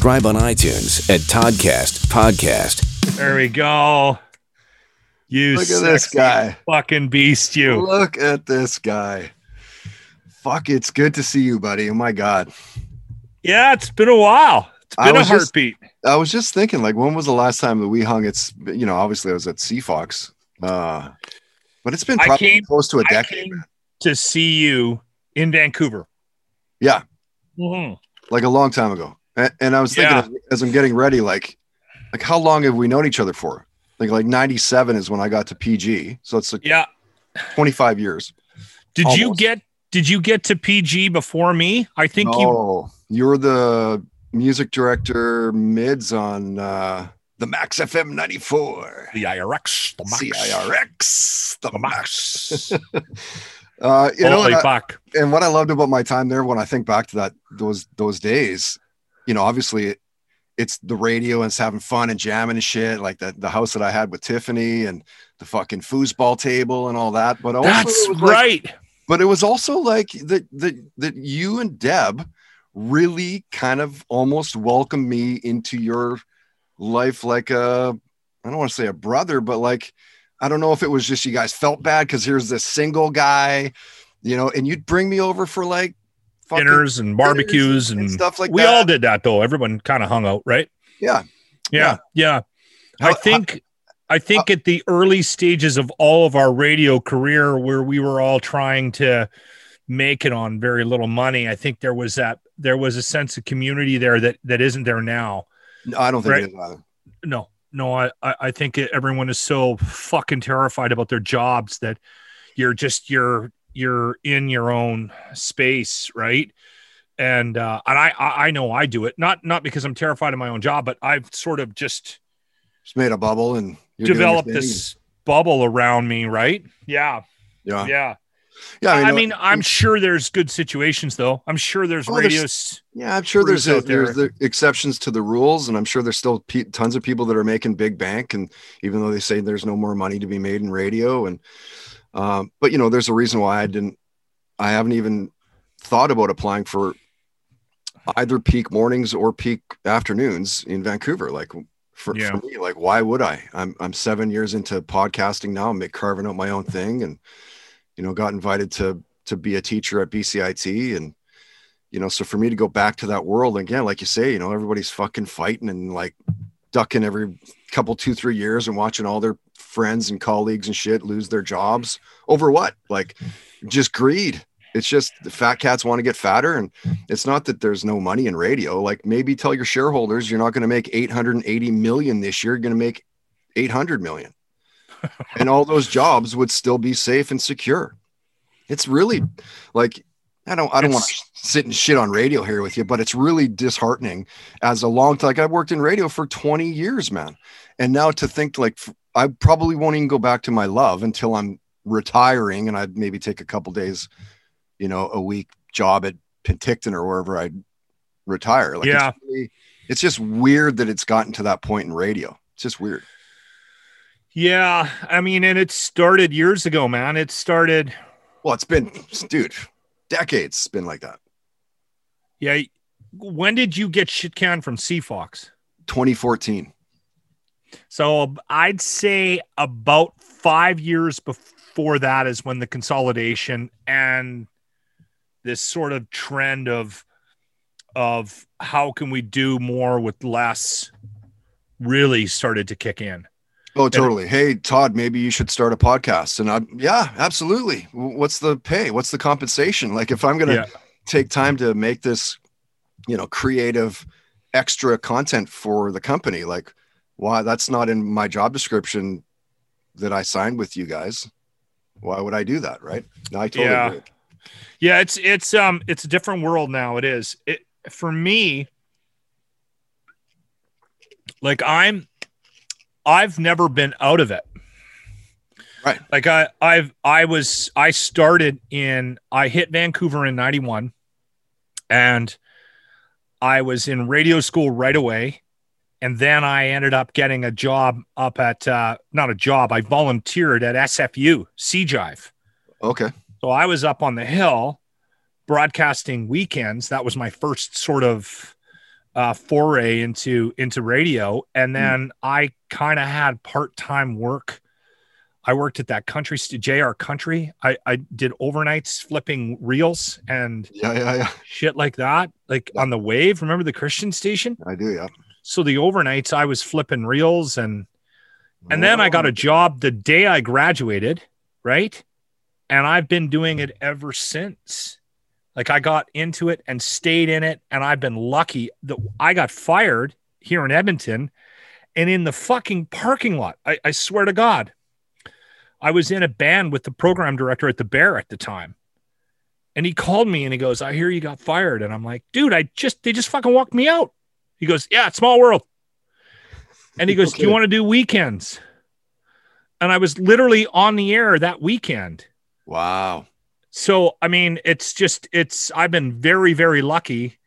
subscribe on iTunes at Toddcast Podcast. There we go. You Look at this guy. fucking beast, you. Look at this guy. Fuck, it's good to see you, buddy. Oh my god. Yeah, it's been a while. It's been a was just- heartbeat. I was just thinking, like, when was the last time that we hung? It's you know, obviously I was at CFOX. Uh but it's been probably came- close to a decade. came to see you in Vancouver. Yeah, Mhm. like a long time ago. And, and I was thinking Yeah. as, I'm getting ready, like like how long have we known each other for? Like like 97 is when I got to PG. So it's like Yeah. 25 years. Did you get did you get to PG before me? I think you Oh, you were the music director mids on uh the Max FM 94. the IRX, the Max. The The Max. Max. uh, you know, and, I- and what I loved about my time there, when I think back to that those those days, you know, obviously it, it's the radio and it's having fun and jamming and shit, like that the house that I had with Tiffany and the fucking foosball table and all that. But also, That's like- right. but it was also like that that that you and Deb really kind of almost welcomed me into your life like a I don't want to say a brother, but like I don't know if it was just you guys felt bad because here's this single guy, you know, and you'd bring me over for like Dinners and barbecues and, stuff like we that. We all did that though. Everyone kind of hung out, right? Yeah. Yeah. Yeah. I How- think I think uh at the early stages of all of our radio career where we were all trying to make it on very little money, I think there was that there was a sense of community there that that isn't there now. No, I don't think Right. it is either. No. No, I I I think everyone is so fucking terrified about their jobs that you're just you're you're in your own space, right? And uh and I I I know I do it not not because I'm terrified of my own job, but I've sort of just Just made a bubble and developed this bubble around me, right? Yeah, Yeah. yeah. Yeah. I, know, mean, I'm sure there's good situations though. I'm sure there's Oh, radios. Yeah, I'm sure there's a, there. there's the exceptions to the rules, and I'm sure there's still pe- tons of people that are making big bank, and even though they say there's no more money to be made in radio, and um, but you know, there's a reason why I didn't, I haven't even thought about applying for either peak mornings or peak afternoons in Vancouver. Like for, Yeah. for me, like why would I? I'm I'm seven years into podcasting now. I'm carving out my own thing, and you know, got invited to to be a teacher at BCIT, and you know, so for me to go back to that world again, like you say, you know, everybody's fucking fighting and like ducking every couple, two, three years and watching all their friends and colleagues and shit lose their jobs over what? Like just greed. It's just the fat cats want to get fatter. And it's not that there's no money in radio. Like maybe tell your shareholders you're not going to make 880 million this year, you're going to make 800 million. and all those jobs would still be safe and secure. It's really like I don't I don't want to sit and shit on radio here with you, but it's really disheartening as a long like I've worked in radio for 20 years, man. And now to think like I probably won't even go back to my love until I'm retiring and I'd maybe take a couple days, you know, a week job at Penticton or wherever I'd retire. Like Yeah. it's, really, it's just weird that it's gotten to that point in radio. It's just weird. Yeah, I mean, and it started years ago, man. It started. Well, it's been dude, decades it's been like that. Yeah. When did you get shit canned from CFOX? 2014. So I'd say about five years before that is when the consolidation and this sort of trend of of how can we do more with less really started to kick in. Oh, totally. Hey, Todd, maybe you should start a podcast. And I, yeah, absolutely. What's the pay? What's the compensation? Like, if I'm going to Yeah. take time to make this, you know, creative extra content for the company, like, why that's not in my job description that I signed with you guys. Why would I do that? Right. No, I totally Yeah. agree. Yeah, it's it's um it's a different world now. It is. It for me like I'm I've never been out of it. Right. Like I I've I was I started in I hit Vancouver in 91 and I was in radio school right away and then I ended up getting a job up at uh not a job, I volunteered at SFU, CJSF. Okay. So I was up on the hill broadcasting weekends. That was my first sort of uh, foray into into radio, and Hmm. then I kind of had part time work. I worked at that country JR Country. I I did overnights flipping reels and Yeah, yeah, yeah. shit like that, like on the wave. Remember the Christian station? I do, yeah. So the overnights I was flipping reels and and then I got a job the day I graduated, right? And I've been doing it ever since. Like I got into it and stayed in it, and I've been lucky that I got fired here in Edmonton and in the fucking parking lot. I, I swear to God. I was in a band with the program director at the Bear at the time. And he called me and he goes, I hear you got fired. And I'm like, dude, I just they just fucking walked me out. He goes, Yeah, it's small world. And he goes, Do you want to do weekends? And I was literally on the air that weekend. Wow. So I mean, it's just it's I've been very very lucky,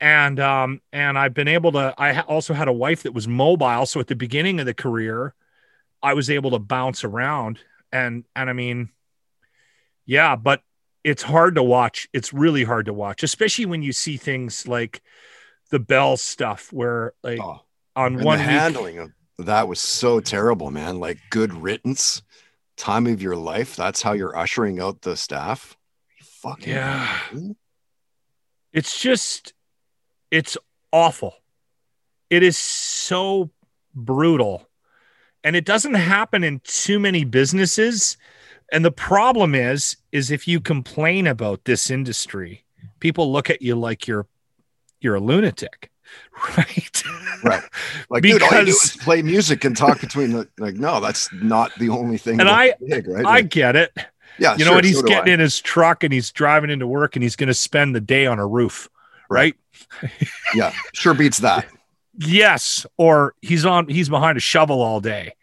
and um and I've been able to. I also had a wife that was mobile, so at the beginning of the career, I was able to bounce around, and and I mean, yeah, but it's hard to watch. It's really hard to watch, especially when you see things like the Bell stuff, where like Oh, on one handling of that was so terrible, man. Like good riddance, time of your life. That's how you're ushering out the staff. Fucking Yeah. kidding? it's just it's awful it is so brutal and it doesn't happen in too many businesses and the problem is is if you complain about this industry people look at you like you're you're a lunatic right Right. Like, dude, all you do Because- is play music and talk between the like. No, that's not the only thing. And I- big, right? i Like, get it yeah, you know sure, what he's so getting I. in his truck and he's driving into work and he's going to spend the day on a roof right Yeah, sure beats that. Yes, or he's on he's behind a shovel all day.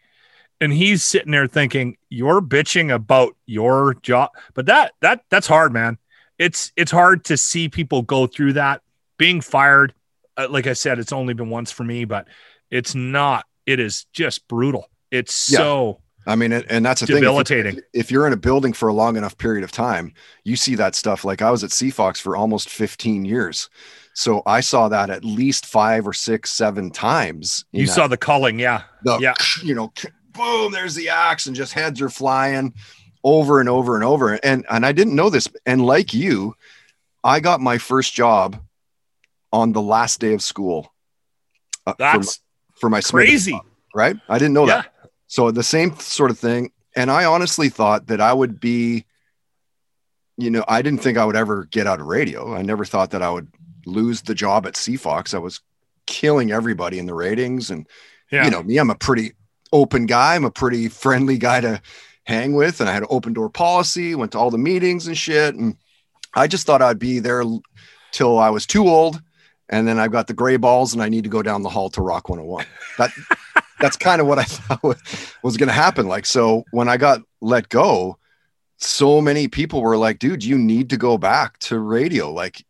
And he's sitting there thinking, "You're bitching about your job." But that that that's hard, man. It's it's hard to see people go through that. Being fired, uh, like I said, it's only been once for me, but it's not. It is just brutal. It's Yeah. so I mean, and, that's thing. debilitating. If, if you're in a building for a long enough period of time, you see that stuff. Like I was at CFOX for almost 15 years. So I saw that at least five or six, seven times. You saw the culling, yeah. the, yeah. you know, boom, there's the axe, and just heads are flying over and over and over. And and I didn't know this. And like you, I got my first job on the last day of school. uh, for, That's for my Smith crazy. job, right? I didn't know Yeah. that. So the same sort of thing. And I honestly thought that I would be, you know, I didn't think I would ever get out of radio. I never thought that I would lose the job at CFOX. I was killing everybody in the ratings. And, Yeah. you know, me, I'm a pretty open guy. I'm a pretty friendly guy to hang with. And I had an open door policy, went to all the meetings and shit. And I just thought I'd be there till I was too old. And then I've got the gray balls and I need to go down the hall to Rock 101. That that's kind of what I thought was going to happen. Like, so when I got let go, so many people were like, dude, you need to go back to radio. Like,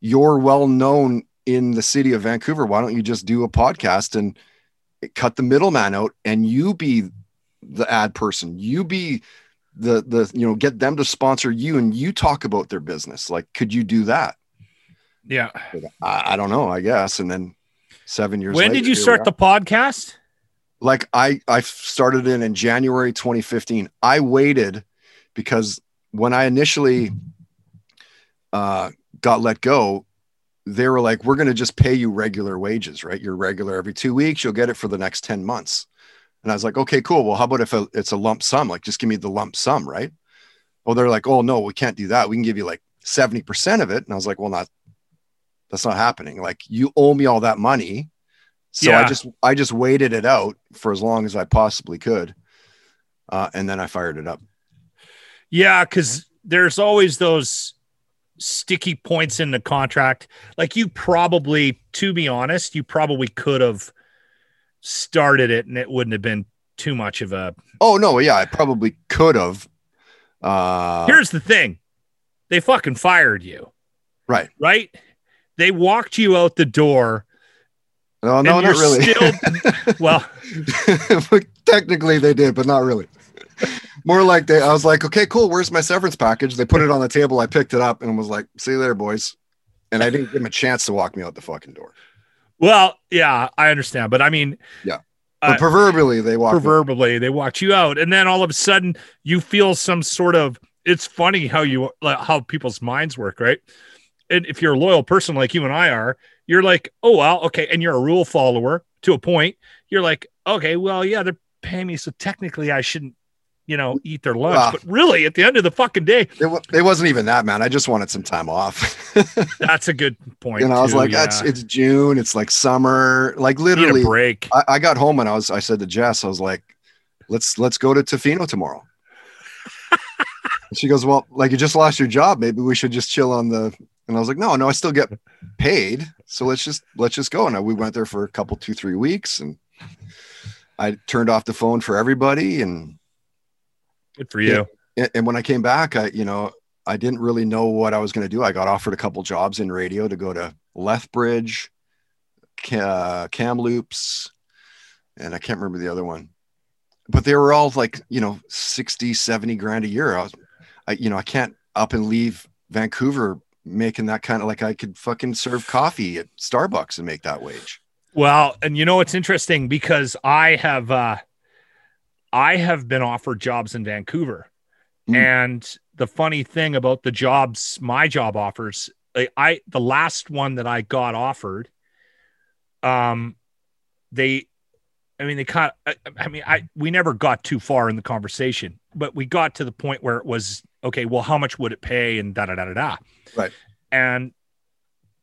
you're well known in the city of Vancouver. Why don't you just do a podcast and cut the middleman out and you be the ad person? You be the, the, you know, get them to sponsor you and you talk about their business. Like, could you do that? Yeah. I, I don't know, I guess. And then seven years When later, did you start the podcast? like I I started in in January 2015. I waited because when I initially uh, got let go, they were like, "We're going to just pay you regular wages, right? You're regular every two weeks. You'll get it for the next 10 months." And I was like, "Okay, cool. Well, how about if a, it's a lump sum? Like, just give me the lump sum, right?" Well, they're like, "Oh no, we can't do that. We can give you like 70% of it." And I was like, "Well, not that's not happening. Like, you owe me all that money." So I just I just waited it out for as long as I possibly could, uh, and then I fired it up. Yeah, because there's always those sticky points in the contract. Like you probably, to be honest, you probably could have started it and it wouldn't have been too much of a. Oh no, yeah, I probably could have. Uh, Here's the thing they fucking fired you, right? right? They walked you out the door. No, no, not really. still- Well, Technically, they did, but not really. More like they. I was like, okay, cool. Where's my severance package? They put it on the table. I picked it up and was like, "See you later, boys." and I didn't give him a chance to walk me out the fucking door. Well, yeah, I understand, but I mean, Yeah. But proverbially, they walk. proverbially they walked you out and then all of a sudden you feel some sort of it's funny how you like, how people's minds work right and if you're a loyal person like you and i are you're like oh well okay and you're a rule follower to a point you're like okay well yeah they're paying me so technically i shouldn't you know eat their lunch but really at the end of the fucking day It, wa- it wasn't even that, man. I just wanted some time off. that's a good point. and I was too, like, yeah. that's it's June. It's like summer. Like literally, break I, I got home and I was I said to Jess, I was like, let's let's go to Tofino tomorrow. She goes, Well, like you just lost your job. Maybe we should just chill on the and I was like, No, no, I still get paid. So let's just let's just go. And I, we went there for a couple, two, three weeks and I turned off the phone for everybody. And good for you and and when I came back, I, you know, I didn't really know what I was going to do. I got offered a couple jobs in radio to go to Lethbridge, Ca- uh, Kamloops, and I can't remember the other one. But they were all like, you know, 60, 70 grand a year. I was, I, you know, I can't up and leave Vancouver making that kind of like I could fucking serve coffee at Starbucks and make that wage. Well, and you know it's interesting because I have uh I have been offered jobs in Vancouver. Hmm. And the funny thing about the jobs my job offers, like I the last one that I got offered um they I mean they kind of I, I mean I we never got too far in the conversation, but we got to the point where it was okay, well how much would it pay and da da da da da. Right. And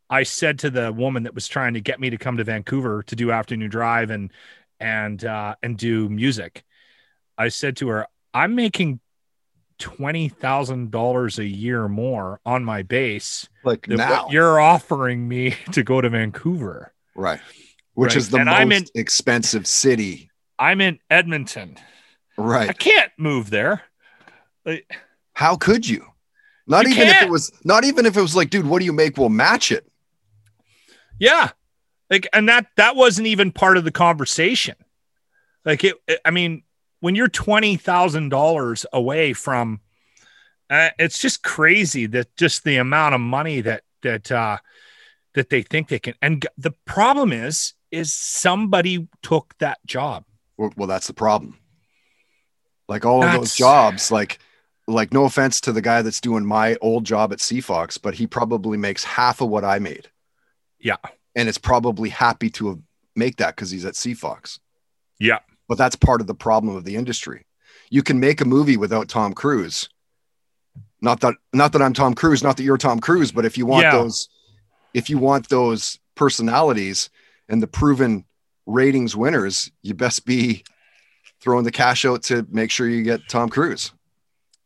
I said to the woman that was trying to get me to come to Vancouver to do afternoon drive and and uh, and do music. I said to her, "I'm making twenty thousand dollars a year more on my base Like now, you're offering me to go to Vancouver. right? Which Right. is the And most I'm in- expensive city, I'm in Edmonton. Right? I can't move there. Like, How could you? Not You even if it was not even if it was like, dude, what do you make? We'll match it. Yeah. Like, and that that wasn't even part of the conversation. Like it, it- I mean, when you're twenty thousand dollars away from, uh, it's just crazy that just the amount of money that that uh, that they think they can. And the problem is, is somebody took that job. Well, well, that's the problem. Like all of those jobs, like like no offense to the guy that's doing my old job at CFOX, but he probably makes half of what I made. Yeah. And it's probably happy to have make that because he's at CFOX. Yeah. But that's part of the problem of the industry. You can make a movie without Tom Cruise. Not that not that I'm Tom Cruise, not that you're Tom Cruise, but if you want Yeah. those if you want those personalities and the proven ratings winners, you best be throwing the cash out to make sure you get Tom Cruise.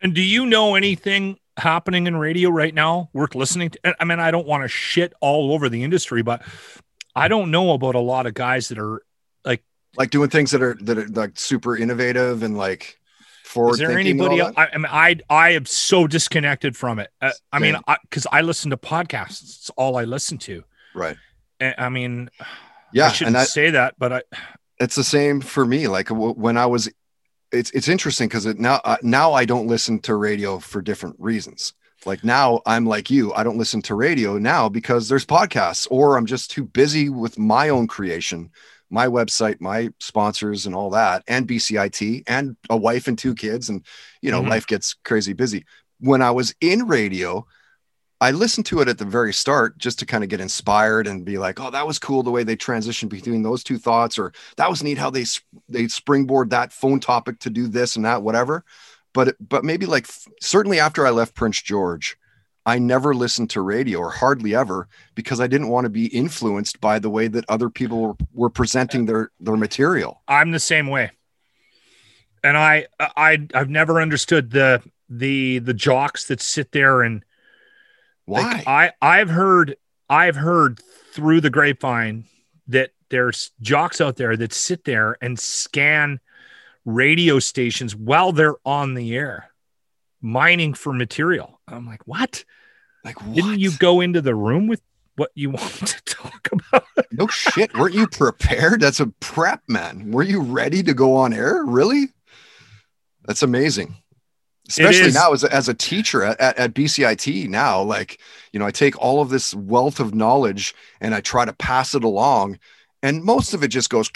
And do you know anything happening in radio right now worth listening to? I mean, I don't want to shit all over the industry, but I don't know about a lot of guys that are. Like like doing things that are that are like super innovative and like forward Is there anybody? Else? I, I mean, I I am so disconnected from it. Uh, I mean, because I, listen to podcasts. It's all I listen to. Right. And, I mean, yeah, I shouldn't And that, say that, but I it's the same for me. Like w- when I was, it's it's interesting because it now uh, now I don't listen to radio for different reasons. Like now I'm like you, I don't listen to radio now because there's podcasts, or I'm just too busy with my own creation, my website, my sponsors, and all that, and BCIT, and a wife and two kids, and you know Mhm. life gets crazy busy. When I was in radio, I listened to it at the very start just to kind of get inspired and be like, oh, that was cool the way they transitioned between those two thoughts, or that was neat how they they springboard that phone topic to do this and that, whatever. But but maybe like certainly after I left Prince George, I never listened to radio or hardly ever because I didn't want to be influenced by the way that other people were, were presenting their their material. I'm the same way. And I I I've never understood the the the jocks that sit there and Why? Like, I I've heard I've heard through the grapevine that there's jocks out there that sit there and scan radio stations while they're on the air, mining for material. I'm like, what? like Didn't you go into the room with what you want to talk about? No shit. Weren't you prepared? That's a prep, man. Were you ready to go on air? Really? That's amazing. Especially now as a, as a teacher at, at, at BCIT now, like, you know, I take all of this wealth of knowledge and I try to pass it along and most of it just goes,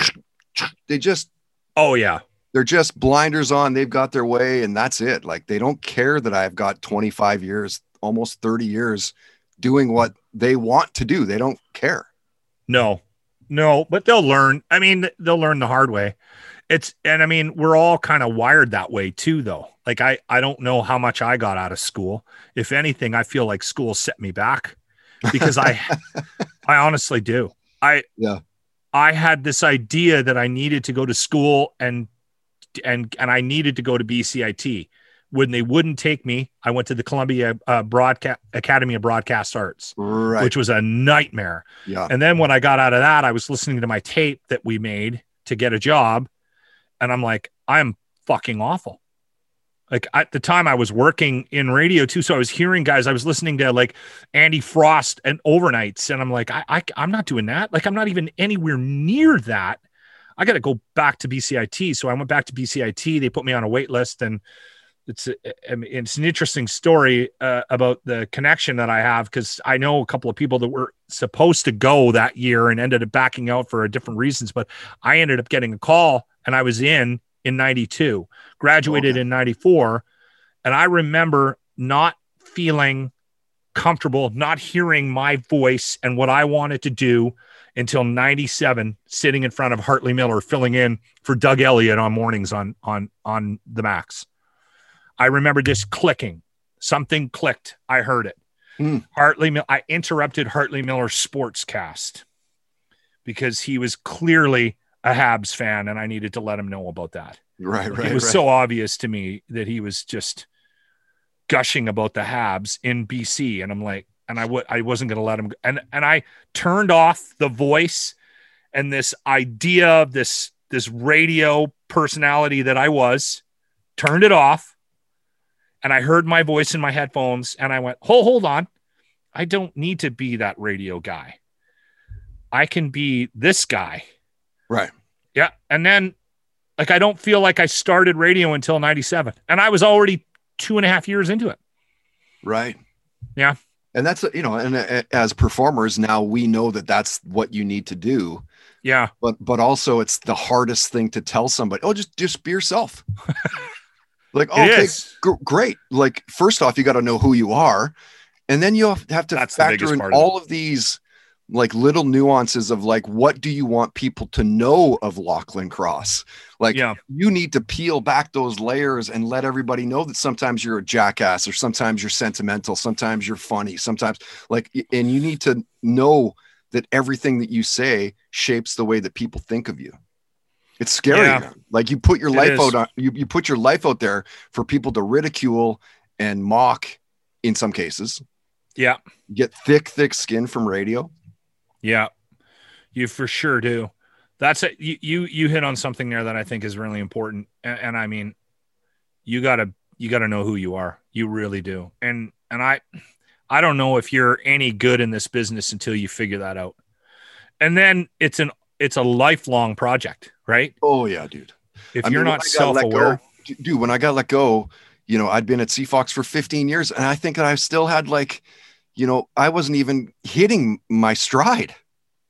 they just, Oh yeah. they're just blinders on. They've got their way and that's it. Like they don't care that I've got 25 years, almost 30 years doing what they want to do. They don't care. No, no, but they'll learn. I mean, they'll learn the hard way. It's, and I mean, we're all kind of wired that way too, though. Like, I, I don't know how much I got out of school. If anything, I feel like school set me back because I, I honestly do. I, Yeah. I had this idea that I needed to go to school and, and, and I needed to go to BCIT. When they wouldn't take me, I went to the Columbia uh, Broadcast Academy of Broadcast Arts, Right. which was a nightmare. yeah. And then when I got out of that, I was listening to my tape that we made to get a job. And I'm like, I'm fucking awful. Like at the time I was working in radio too. So I was hearing guys, I was listening to like Andy Frost and overnights. And I'm like, I, I I'm not doing that. Like I'm not even anywhere near that. I got to go back to BCIT. So I went back to BCIT. They put me on a wait list and it's a, I mean, it's an interesting story uh, about the connection that I have because I know a couple of people that were supposed to go that year and ended up backing out for different reasons. But I ended up getting a call and I was in in 92, graduated Okay. in 94. And I remember not feeling comfortable, not hearing my voice and what I wanted to do until 97, sitting in front of Hartley Miller, filling in for Doug Elliott on mornings on, on, on the max. I remember just clicking. Something clicked. I heard it. Hmm. Hartley, I interrupted Hartley Miller's sportscast because he was clearly a Habs fan, and I needed to let him know about that. Right. Right. it was right. so obvious to me that he was just gushing about the Habs in BC, and I'm like, and I would I wasn't going to let him. And and I turned off the voice and this idea of this this radio personality that I was, turned it off, and I heard my voice in my headphones, and I went, hold hold on, I don't need to be that radio guy. I can be this guy. Right. Yeah. And then, like, I don't feel like I started radio until 97. And I was already two and a half years into it. Right. Yeah. And that's, you know, and uh, as performers now we know that that's what you need to do. Yeah. But, but also it's the hardest thing to tell somebody, oh, just, just be yourself. like, It okay, gr- great. Like, first off, you got to know who you are. And then you have to That's factor in part of all of these like little nuances of like, what do you want people to know of Lachlan Cross? Like, Yeah. you need to peel back those layers and let everybody know that sometimes you're a jackass or sometimes you're sentimental sometimes you're funny sometimes like and you need to know that everything that you say shapes the way that people think of you it's scary Yeah. like you put your It life is. out on you, you put your life out there for people to ridicule and mock in some cases Yeah. get thick thick skin from radio Yeah. You for sure do. That's it. You, you, you hit on something there that I think is really important. And, and I mean, you gotta, you gotta know who you are. You really do. And, and I, I don't know if you're any good in this business until you figure that out. And then it's an, it's a lifelong project, right? oh yeah dude If I you're mean, not self-aware, go- dude, when I got let go, you know, I'd been at CFox for 15 years and I think that I still had like, you know, I wasn't even hitting my stride.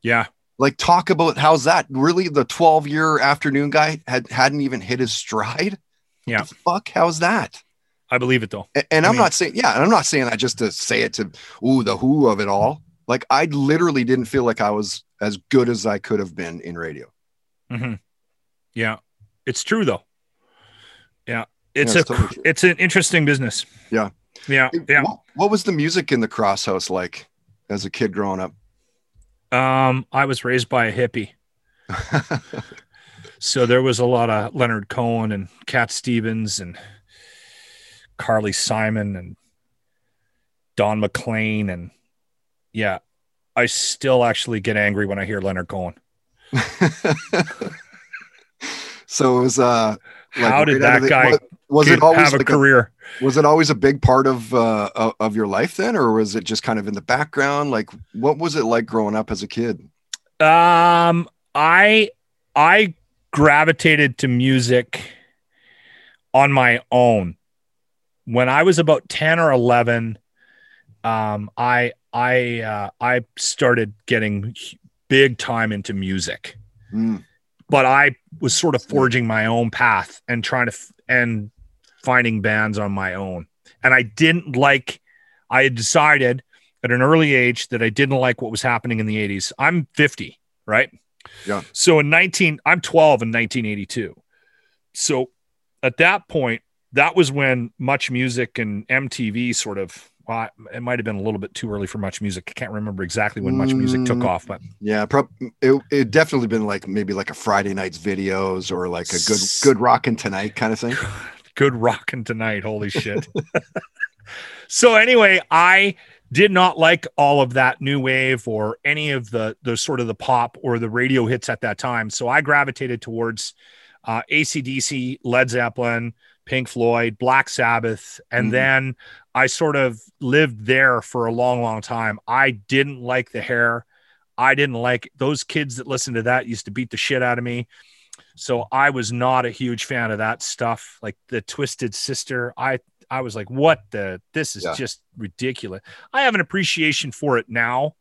yeah, Like talk about how's that really the 12 year afternoon guy had hadn't even hit his stride. Yeah. fuck. How's that? I believe it though. And, I I'm mean- not saying, yeah, and I'm not saying that just to say it to, ooh, the who of it all. Like I literally didn't feel like I was as good as I could have been in radio. hmm Yeah, it's true though. Yeah, it's Yeah, a it's totally it's an interesting business. Yeah. Yeah, yeah. What, what was the music in the cross house like as a kid growing up? Um, I was raised by a hippie, so there was a lot of Leonard Cohen and Cat Stevens and Carly Simon and Don McLean and yeah, I still actually get angry when I hear Leonard Cohen. so it was uh like How did right that guy was it always have a like a- career? was it always a big part of uh of- your life then or was it just kind of in the background like what was it like growing up as a kid Um, I I gravitated to music on my own. when I was about 10 or 11, um, I I uh, I started getting big time into music, Mm, but I was sort of forging my own path and trying to f- and finding bands on my own. And I didn't like. I had decided at an early age that I didn't like what was happening in the 80s. I'm 50, right? Yeah. So in 19, I'm 12 in 1982. So at that point, that was when Much Music and MTV sort of. Well, it might have been a little bit too early for Much Music. I can't remember exactly when Much Music took Mm. off, but yeah, prob- it it definitely been like maybe like a Friday night's videos or like a good good rockin' tonight kind of thing. good rocking tonight. Holy shit. so anyway, I did not like all of that new wave or any of the the sort of the pop or the radio hits at that time. So I gravitated towards uh, ACDC, Led Zeppelin, Pink Floyd, Black Sabbath, and Mhm. then I sort of lived there for a long, long time. I didn't like the hair. I didn't like those kids that listened to that used to beat the shit out of me. So I was not a huge fan of that stuff. Like the Twisted Sister, I I was like, what the this is Yeah. just ridiculous. I have an appreciation for it now,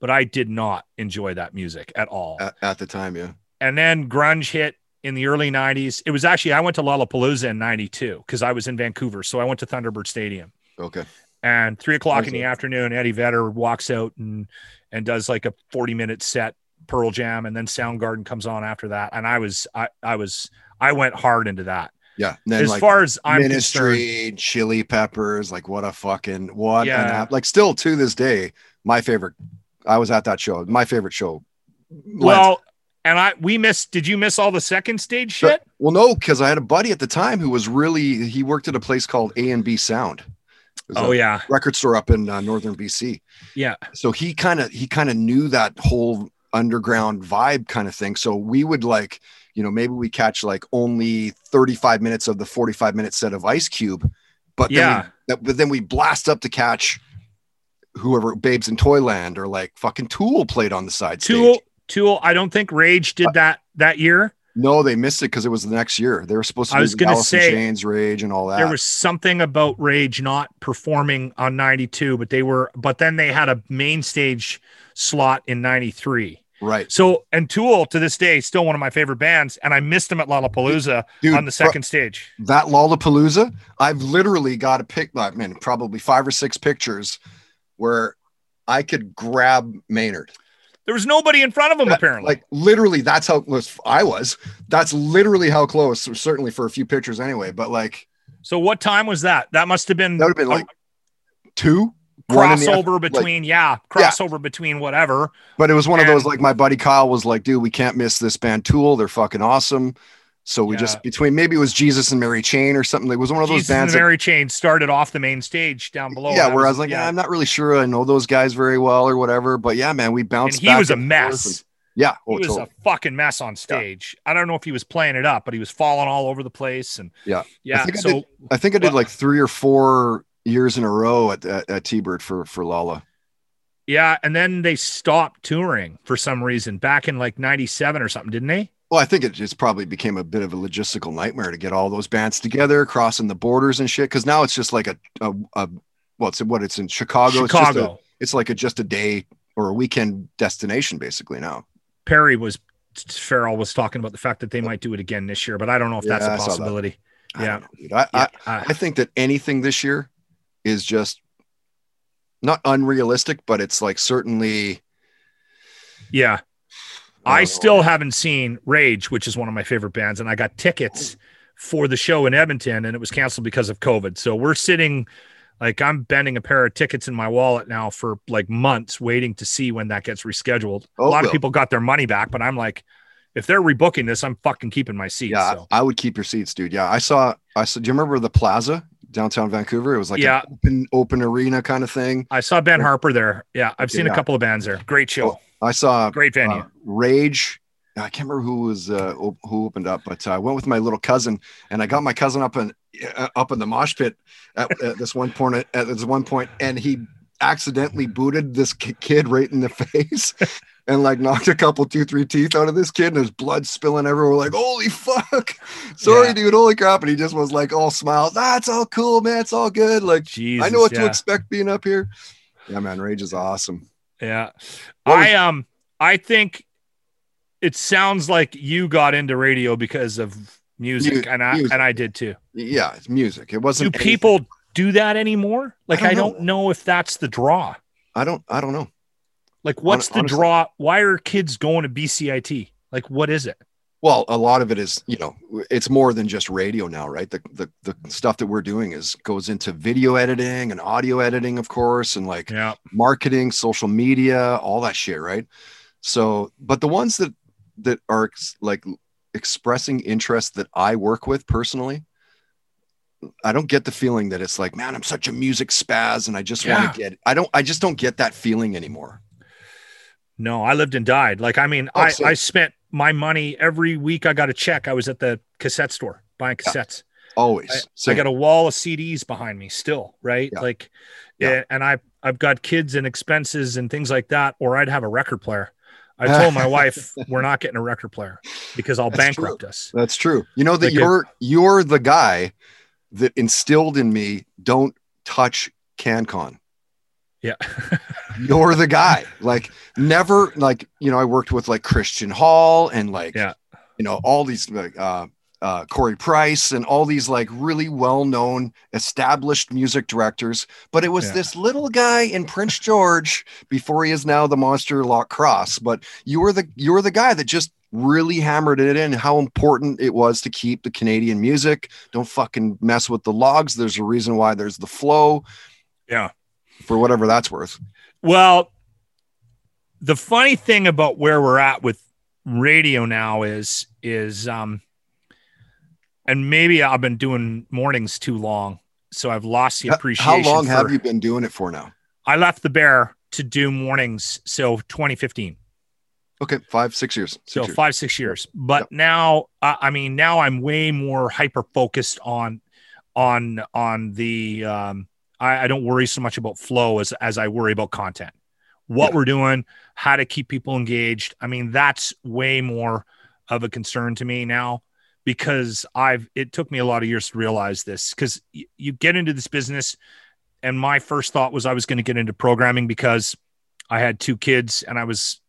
but I did not enjoy that music at all. At, at the time, yeah. and then grunge hit in the early 90s. It was actually I went to Lollapalooza in 92 because I was in Vancouver. So I went to Thunderbird Stadium Okay. and three o'clock in the afternoon, Eddie Vedder walks out and and does like a 40 minute set, Pearl Jam, and then Soundgarden comes on after that. And I was I I was I went hard into that. Yeah. Then as like far as I'm Ministry, Chili Peppers, like what a fucking what an app. Like still to this day, my favorite. I was at that show. My favorite show. well, and I we missed. Did you miss all the second stage shit? Well, no, because I had a buddy at the time who was really he worked at a place called A and B Sound. Oh yeah, record store up in uh, northern BC. yeah. So he kind of he kind of knew that whole underground vibe kind of thing. So we would like, you know, maybe we catch like only 35 minutes of the 45 minute set of Ice Cube, but then Yeah. we, but then we blast up to catch whoever Babes in Toyland or like fucking Tool played on the side Tool, stage. Tool. I don't think Rage did uh, that that year. No, they missed it because it was the next year. They were supposed to I was gonna say, Chains, Rage, and all that. There was something about Rage not performing on 92, but they were, but then they had a main stage slot in 93. Right, So, and Tool to this day, still one of my favorite bands. And I missed them at Lollapalooza dude. on the second stage. that Lollapalooza, I've literally got a pic. I mean, probably five or six pictures where I could grab Maynard. There was nobody in front of him, That- apparently. Like literally, that's how close I was. That's literally how close. Certainly for a few pictures, anyway. But like so, what time was that? That must have been that would have been like two in the crossover between, yeah, crossover between whatever. But it was one of those like my buddy Kyle was like, dude, we can't miss this band Tool. They're fucking awesome. So we Yeah. just between maybe it was Jesus and Mary Chain or something. It was one of those Jesus and bands. that- Mary Chain started off the main stage down below. yeah, That where I was like, yeah, I'm not really sure I know those guys very well or whatever. But yeah, man, we and bounced. he back was a mess. and- yeah, oh, he was totally. a fucking mess on stage. I don't know if he was playing it up, but he was falling all over the place. And Yeah. I yeah. I So did- I think I did Well- like three or four years in a row at at, at T-Bird for for Lala. yeah, and then they stopped touring for some reason back in like '97 or something, didn't they? Well, I think it just probably became a bit of a logistical nightmare to get all those bands together, crossing the borders and shit. Because now it's just like a, a, a well, it's what it's in Chicago. It's, just a, Chicago. it's like a just a day or a weekend destination basically now. Perry was Farrell was talking about the fact that they might do it again this year, but I don't know if that's Yeah, a I saw that. possibility. Yeah. I, Yeah, I, I think that anything this year is just not unrealistic, but it's like certainly. yeah. I I don't know. still haven't seen Rage, which is one of my favorite bands, and I got tickets for the show in Edmonton, and it was canceled because of COVID. So we're sitting, like, I'm bending a pair of tickets in my wallet now for like months, waiting to see when that gets rescheduled. Oh, a lot well. of people got their money back, but I'm like, if they're rebooking this, I'm fucking keeping my seat. Yeah, so. I would keep your seats, dude. Yeah, I saw. I saw. Do you remember the Plaza downtown Vancouver? It was like Yeah. an open open arena kind of thing. I saw Ben Harper there. Yeah, I've seen Yeah. a couple of bands there. Great show, I saw great venue. uh, Rage. I can't remember who was uh, op- who opened up, but uh, I went with my little cousin, and I got my cousin up in uh, up in the mosh pit at, at this one point. At this one point, and he accidentally booted this ki- kid right in the face. And like knocked a couple two three teeth out of this kid and there's blood spilling everywhere we're like holy fuck sorry Yeah. dude holy crap and he just was like all smiles that's all cool man it's all good like Jesus, i know what to expect being up here yeah man rage is awesome Yeah. What was- I um I think it sounds like you got into radio because of music Mu- and I music. and I did too. yeah it's music it wasn't anything. people do that anymore? Like don't I don't know if that's the draw. i don't i don't know Like what's Hon- the honestly. draw? Why are kids going to BCIT? Like what is it? well a lot of it is you know it's more than just radio now right the, the the stuff that we're doing is goes into video editing and audio editing of course and like Yeah. marketing, social media, all that shit, right? So, but the ones that that are ex- like expressing interest that I work with personally, I don't get the feeling that it's like, man, I'm such a music spaz and I just Yeah. want to get I don't I just don't get that feeling anymore. No, I lived and died. Like I mean, Oh, I. I spent my money every week I got a check. I was at the cassette store buying Yeah. cassettes. Always. I Same. got a wall of CDs behind me still, right? Yeah. Like, Yeah. yeah. and I I've got kids and expenses and things like that, or I'd have a record player. I told my wife we're not getting a record player because I'll That's bankrupt us. That's true. You know that Like you're you're the guy that instilled in me don't touch CanCon. Yeah. you're the guy. Like never like, you know, I worked with like Christian Hall and like Yeah. you know, all these like uh uh Corey Price and all these like really well-known established music directors, but it was Yeah. this little guy in Prince George before he is now the monster Lock Cross. But you were the you were the guy that just really hammered it in how important it was to keep the Canadian music. Don't fucking mess with the logs. There's a reason why there's the flow. Yeah. For whatever that's worth. Well, the funny thing about where we're at with radio now is is um and maybe I've been doing mornings too long, so I've lost the appreciation. How long for- have you been doing it for now? I left the bear to do mornings, so 2015. Okay, five, six years. Six so years. five six years but Yep. now uh, i mean now i'm way more hyper focused on on on the um I, I don't worry so much about flow as as i worry about content. What Yeah. we're doing how to keep people engaged. I mean that's way more of a concern to me now because i've it took me a lot of years to realize this because y- you get into this business and my first thought was i was going to get into programming because i had two kids and i was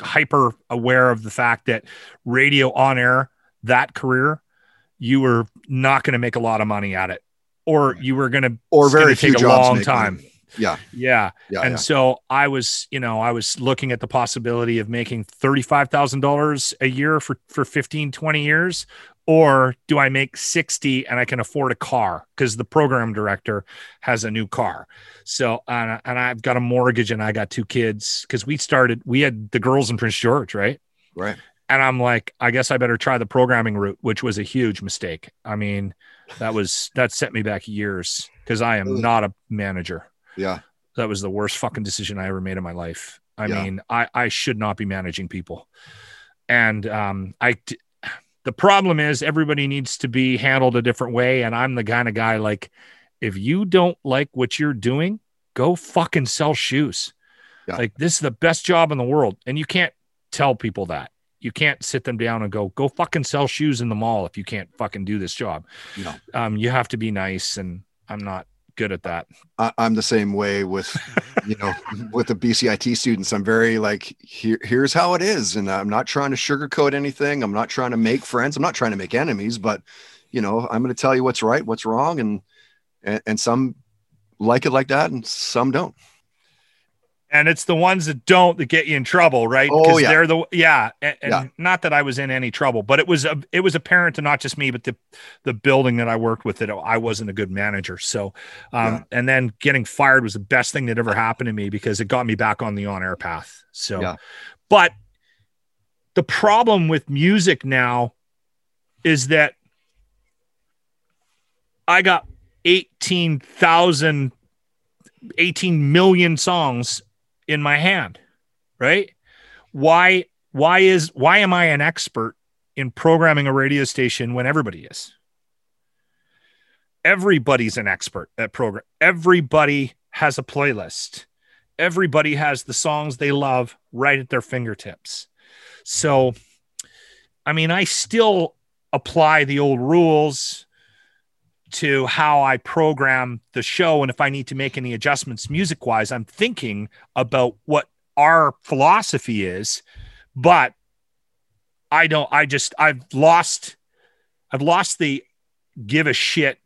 hyper aware of the fact that radio on air that career you were not going to make a lot of money at it or you were going to or very few take a long time money. Yeah, yeah yeah, and yeah. so I was, you know, I was looking at the possibility of making $35,000 a year for, for 15, 20 years. Or do I make 60 and I can afford a car? Because the program director has a new car. So, and, and I've got a mortgage and I got two kids because we started, we had the girls in Prince George, right? right. And I'm like, I guess I better try the programming route, which was a huge mistake. I mean, that was, that set me back years because I am not a manager Yeah, that was the worst fucking decision I ever made in my life. I Yeah. mean, I, I should not be managing people. And um, I, the problem is everybody needs to be handled a different way. And I'm the kind of guy like, if you don't like what you're doing, go fucking sell shoes. Yeah. Like this is the best job in the world. And you can't tell people that. You can't sit them down and go, go fucking sell shoes in the mall if you can't fucking do this job. No. Um, you have to be nice. And I'm not good at that. I, I'm the same way with, you know, with the BCIT students. I'm very like, here, here's how it is, and I'm not trying to sugarcoat anything. I'm not trying to make friends. I'm not trying to make enemies, but you know, I'm going to tell you what's right, what's wrong, and and, and some like it like that, and some don't. And it's the ones that don't that get you in trouble, right? Oh, yeah. they're the yeah, and, and Yeah. not that I was in any trouble, but it was a, it was apparent to not just me, but the the building that I worked with that I wasn't a good manager. So, um, Yeah. and then getting fired was the best thing that ever happened to me because it got me back on the on air path. So, Yeah. but the problem with music now is that I got 18,000 18 million songs in my hand, right? Why why is why am I an expert in programming a radio station when everybody is? Everybody's an expert at program. Everybody has a playlist. everybody has the songs they love right at their fingertips. So, I mean, I still apply the old rules to how I program the show. And if I need to make any adjustments music wise, I'm thinking about what our philosophy is. But I don't, I just, I've lost, I've lost the give a shit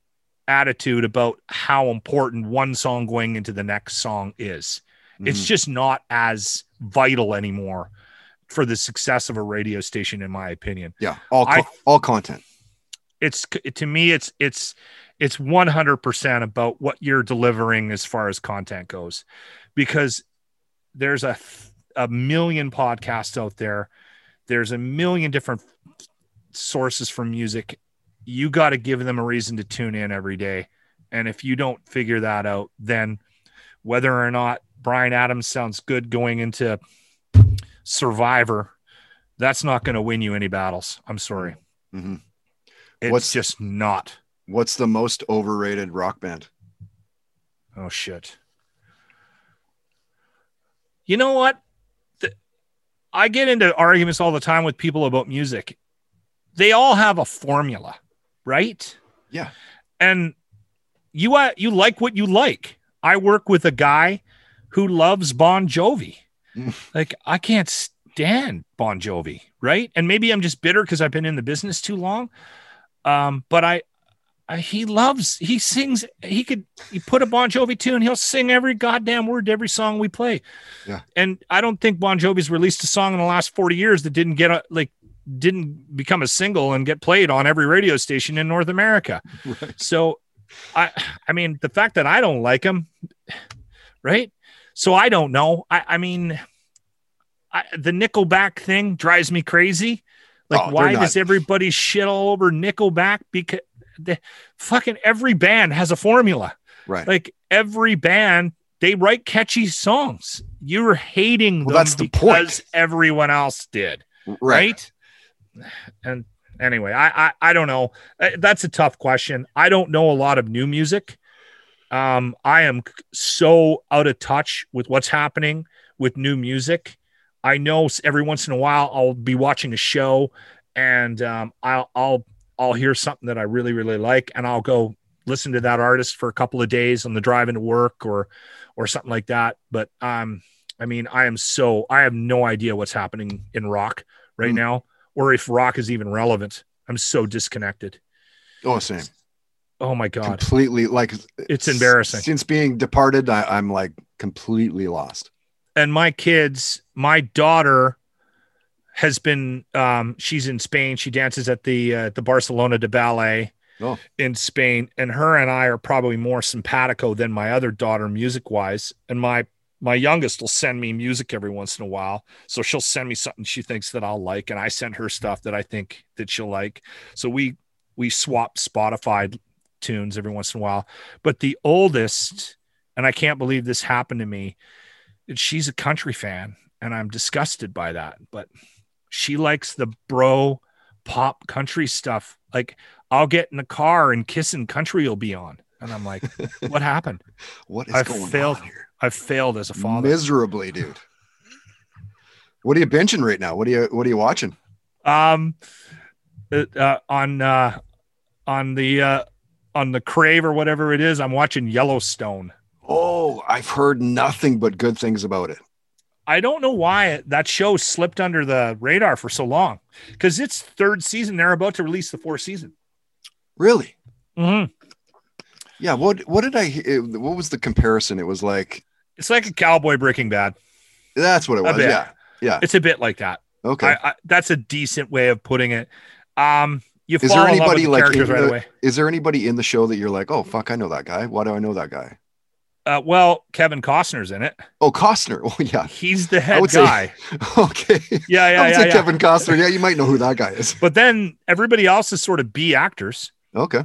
attitude about how important one song going into the next song is. Mm-hmm. It's just not as vital anymore for the success of a radio station, in my opinion. Yeah, all co- I, all content. It's to me, it's it's it's one hundred percent about what you're delivering as far as content goes, because there's a a million podcasts out there. There's a million different sources for music. You got to give them a reason to tune in every day. And if you don't figure that out, then whether or not Bryan Adams sounds good going into Survivor, that's not going to win you any battles. I'm sorry. Mm-hmm. It's what's, just not. What's the most overrated rock band? Oh, shit. You know what? The, I get into arguments all the time with people about music. They all have a formula, right? Yeah. And you uh, you like what you like. I work with a guy who loves Bon Jovi. like I can't stand Bon Jovi, right? And maybe I'm just bitter because I've been in the business too long. Um, but I, I, he loves he sings he could you put a Bon Jovi tune he'll sing every goddamn word to every song we play. Yeah. And I don't think Bon Jovi's released a song in the last 40 years that didn't get a like didn't become a single and get played on every radio station in North America. Right. So I I mean the fact that I don't like him right? So I don't know. I, I mean, I, the Nickelback thing drives me crazy. Like, oh, why does everybody shit all over Nickelback? Because the fucking every band has a formula. Right. Like every band, they write catchy songs. You're hating well, them that's the because point. everyone else did. Right. right? And anyway, I, I I don't know. Uh, that's a tough question. I don't know a lot of new music. Um, I am so out of touch with what's happening with new music. I know every once in a while I'll be watching a show and um, I'll I'll I'll hear something that I really really like and I'll go listen to that artist for a couple of days on the drive into work or or something like that. But um, I mean, I am so I have no idea what's happening in rock right mm. now or if rock is even relevant. I'm so disconnected. Oh, same. Oh my god! Completely like it's embarrassing. Since being departed, I, I'm like completely lost. And my kids, my daughter has been um she's in Spain. She dances at the uh, the Barcelona de Ballet oh. in Spain, and her and I are probably more simpatico than my other daughter music wise. And my my youngest will send me music every once in a while. So she'll send me something she thinks that I'll like, and I send her stuff that I think that she'll like. So we we swap Spotify tunes every once in a while. But the oldest, and I can't believe this happened to me, she's a country fan, and I'm disgusted by that. But she likes the bro pop country stuff. Like I'll get in the car and kissing country will be on. And I'm like, what happened? what is I've going failed, on here? I've failed as a father. Miserably, dude. what are you benching right now? What are you what are you watching? Um uh, on uh on the uh on the Crave or whatever it is. I'm watching Yellowstone. Oh, I've heard nothing but good things about it. I don't know why that show slipped under the radar for so long because it's third season. They're about to release the fourth season. Really? Mm-hmm. Yeah. What What did I? What was the comparison? It was like it's like a cowboy Breaking Bad. That's what it was. Yeah. Yeah. It's a bit like that. Okay. I, I, that's a decent way of putting it. Um, you is there anybody the like right the, away. Is there anybody in the show that you're like, oh fuck, I know that guy. Why do I know that guy? Uh, well, Kevin Costner's in it. Oh, Costner. Oh, yeah. He's the head guy. Say, okay. Yeah, yeah, I would yeah, say yeah. Kevin Costner. Yeah, you might know who that guy is. But then everybody else is sort of B actors. Okay.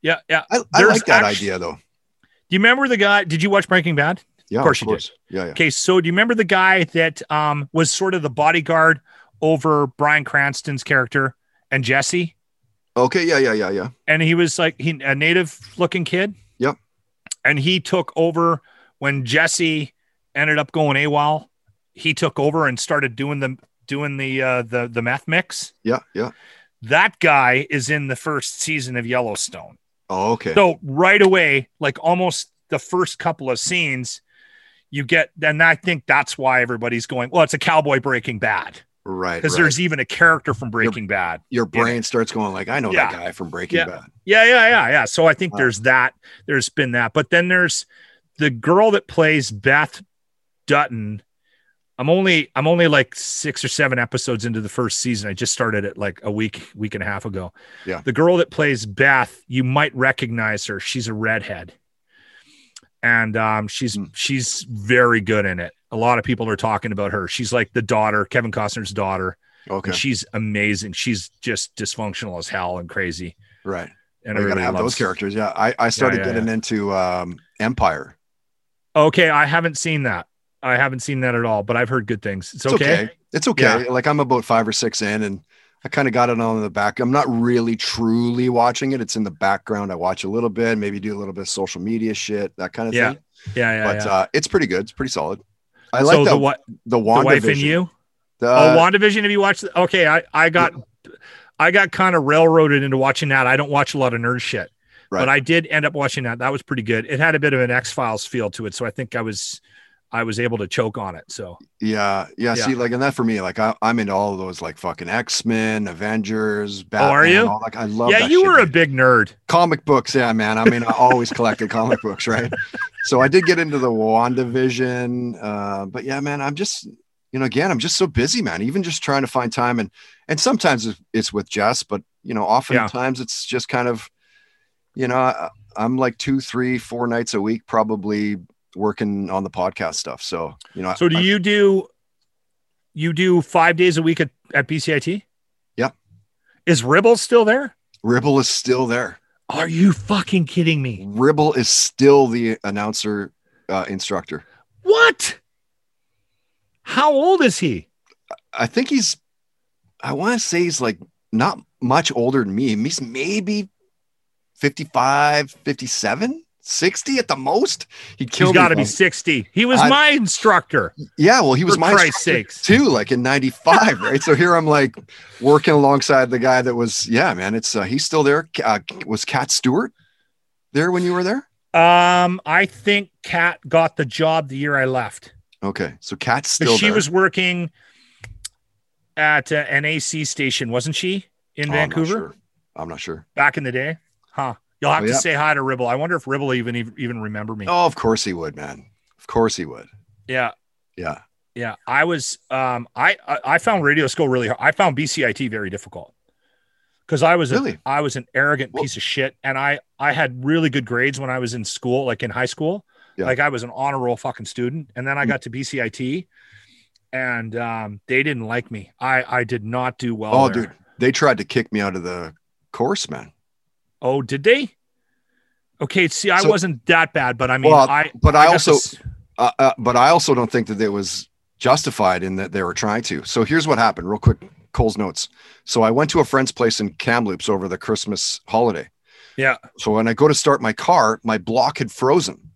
Yeah, yeah. I, I like that idea though. Do you remember the guy? Did you watch Breaking Bad? Yeah, of course, of course. you did. Yeah, yeah. Okay, so do you remember the guy that um, was sort of the bodyguard over Bryan Cranston's character and Jesse? Okay, yeah, yeah, yeah, yeah. And he was like he a native looking kid. And he took over when Jesse ended up going AWOL. He took over and started doing the doing the uh, the the meth mix. Yeah, yeah. That guy is in the first season of Yellowstone. Oh, okay. So right away, like almost the first couple of scenes, you get, and I think that's why everybody's going. Well, it's a cowboy Breaking Bad right. because right. there's even a character from Breaking Bad. your brain starts going like, I know Yeah. that guy from Breaking Yeah. Bad. Yeah, yeah, yeah, yeah. So I think Wow. there's that. There's been that, but then there's the girl that plays Beth Dutton. I'm only I'm only like six or seven episodes into the first season. I just started it like a week week and a half ago. Yeah. The girl that plays Beth, you might recognize her. She's a redhead, and um, she's Hmm. she's very good in it. A lot of people are talking about her. She's like the daughter, Kevin Costner's daughter, Okay. and she's amazing. She's just dysfunctional as hell and crazy. right. And you I gotta really have love those characters. Yeah. I, I started yeah, getting into um Empire. Okay, I haven't seen that. I haven't seen that at all, but I've heard good things. It's, It's okay. okay. It's okay. Like I'm about five or six in and I kind of got it on in the back. I'm not really truly watching it. It's in the background. I watch a little bit, maybe do a little bit of social media shit, that kind of Yeah. thing. Yeah, yeah. but yeah. uh it's pretty good. It's pretty solid. I so like the the what the the wife and WandaVision. you? The- oh, WandaVision. Have you watched? The, okay, I I got I got kind of railroaded into watching that. I don't watch a lot of nerd shit, Right. but I did end up watching that. That was pretty good. It had a bit of an X Files feel to it, so I think I was I was able to choke on it. So Yeah, yeah, Yeah. See, like, and that for me, like, I, I'm into all of those, like, fucking X Men, Avengers, Batman. Oh, are you? All, like, I love. yeah, you shit, were a dude. big nerd. comic books. Yeah, man. I mean, I always collected comic books, right? So I did get into the WandaVision, uh, but yeah, man, I'm just, you know, again, I'm just so busy, man. Even just trying to find time, and and sometimes it's- with Jess, but you know, oftentimes it's just kind of, you know, I, I'm like two, three, four nights a week, probably working on the podcast stuff. So you know, So do I- you do you do five days a week at, at BCIT? Yep. Is Ribble still there? Ribble is still there. Are you fucking kidding me? Ribble is still the announcer uh, instructor. What? How old is he? I think he's, I want to say he's like not much older than me. He's maybe 55, 57, 60 at the most. He'd kill He's got to be 60. He was I- my instructor. Yeah, well, he was my Christ's sakes. too, like in 95, right? So here I'm like working alongside the guy that was, yeah, man, it's, uh, he's still there. Uh, was Cat Stewart there when you were there? Um, I think Kat got the job the year I left. Okay. So Cat's still she there. was working at uh, an AC station, wasn't she, in Oh, I'm not Vancouver sure. I'm not sure. back in the day? Huh. You'll have Oh, to yeah. say hi to Ribble. I wonder if Ribble even even remember me. Oh, of course he would, man. Of course he would. Yeah. Yeah. Yeah, I was. Um, I I I found radio school really hard. I found BCIT very difficult because I was Really? I was an arrogant piece of shit, and I I had really good grades when I was in school, like in high school. Yeah. Like I was an honor roll fucking student, and then I Mm. got to BCIT, and um, they didn't like me. I I did not do well. Oh, there. dude, they tried to kick me out of the course, man. Oh, did they? Okay, see, I So- wasn't that bad, but I mean, Well, I but I got also- this- Uh, uh, but I also don't think that it was justified in that they were trying to. So here's what happened, real quick. Cole's notes. So I went to a friend's place in Kamloops over the Christmas holiday. yeah, So when I go to start my car, my block had frozen.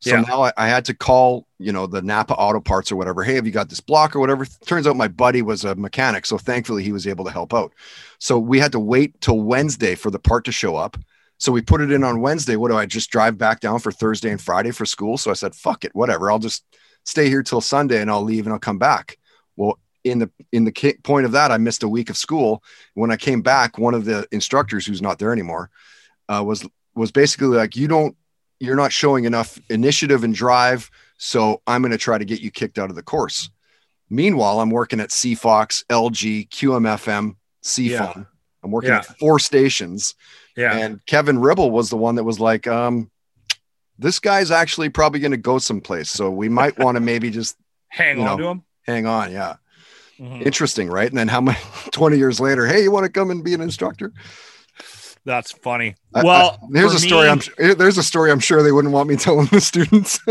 So Yeah. now I, I had to call, you know, the Napa Auto Parts or whatever. Hey, have you got this block or whatever? Turns out my buddy was a mechanic, so thankfully he was able to help out. So we had to wait till Wednesday for the part to show up. So we put it in on Wednesday. What do I just drive back down for Thursday and Friday for school? So I said, fuck it, whatever. I'll just stay here till Sunday and I'll leave and I'll come back. Well, in the in the point of that, I missed a week of school. When I came back, one of the instructors who's not there anymore uh, was was basically like, you don't, you're not showing enough initiative and drive. So I'm going to try to get you kicked out of the course. Meanwhile, I'm working at CFOX, LG, QMFM, CFON. I'm working Yeah. at four stations. yeah. And Kevin Ribble was the one that was like, um, this guy's actually probably going to go someplace. So we might want to maybe just Hang on know, to him. hang on. Yeah. Mhm. Interesting, right? And then how many 20 years later, hey, you want to come and be an instructor? That's funny. I- I- Well, there's a story. me- I'm there's a story. I'm sure they wouldn't want me telling the students.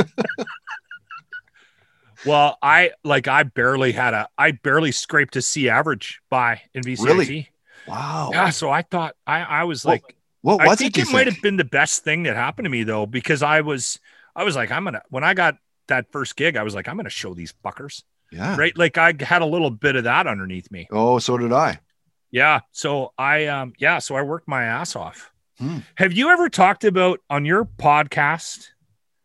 Well, I like I barely had a I barely scraped a C average by in BCIT. Really? wow. Yeah, so I thought I I was Well, like What I was think it? it might have been the best thing that happened to me though because I was I was like I'm gonna when I got that first gig, I was like, I'm going to show these fuckers, Yeah. right? Like I had a little bit of that underneath me. Oh, so did I. Yeah. So I, um, yeah. So I worked my ass off. Hmm. Have you ever talked about on your podcast?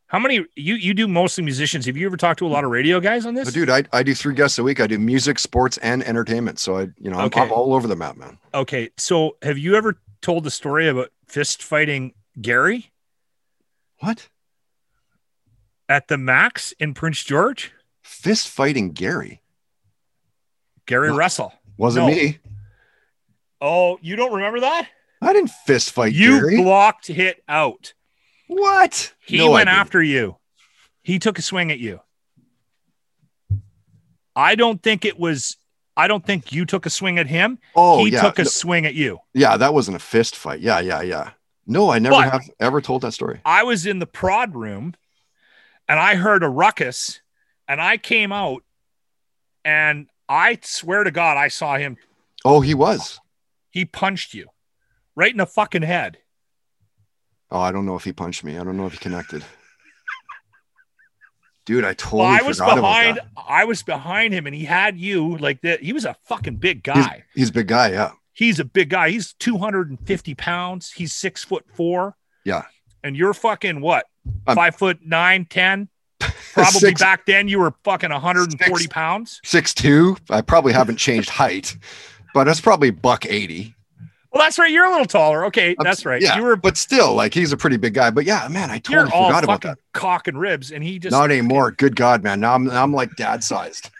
How many you you do mostly musicians? Have you ever talked to a lot of radio guys on this? But dude, I, I do three guests a week. I do music, sports, and entertainment. So I, you know, I'm, Okay. I'm all over the map, man. Okay. So have you ever told the story about fist fighting Gary What? at the Max in Prince George? Fist fighting Gary. Gary What? Russell. Wasn't No. me. Oh, you don't remember that? I didn't fist fight You Gary. blocked hit out. what? He No, went after you. He took a swing at you. I don't think it was. I don't think you took a swing at him. Oh, he yeah. took a No- swing at you. yeah, that wasn't a fist fight. Yeah, yeah, yeah. No, I never But- have ever told that story. I was in the prod room and I heard a ruckus and I came out and I swear to God, I saw him. Oh, he was. He punched you right in the fucking head. Oh, I don't know if he punched me. I don't know if he connected. Dude, I totally Well, I was behind. I was behind him, and he had you like that. He was a fucking big He's, guy. he's a big guy. Yeah. He's a big guy. He's 250 pounds. He's six foot four. Yeah. And you're fucking what? Five foot nine, 10? Probably Six- back then you were fucking 140 Six. pounds. Six two. I probably haven't changed height, but that's probably buck eighty. Well, that's right. You're a little taller. Okay, that's right. Yeah, You were but still, like he's a pretty big guy. But yeah, man, I you're totally all forgot about that. cock and ribs, and he just Not anymore. Good God, man. Now I'm now I'm like dad sized.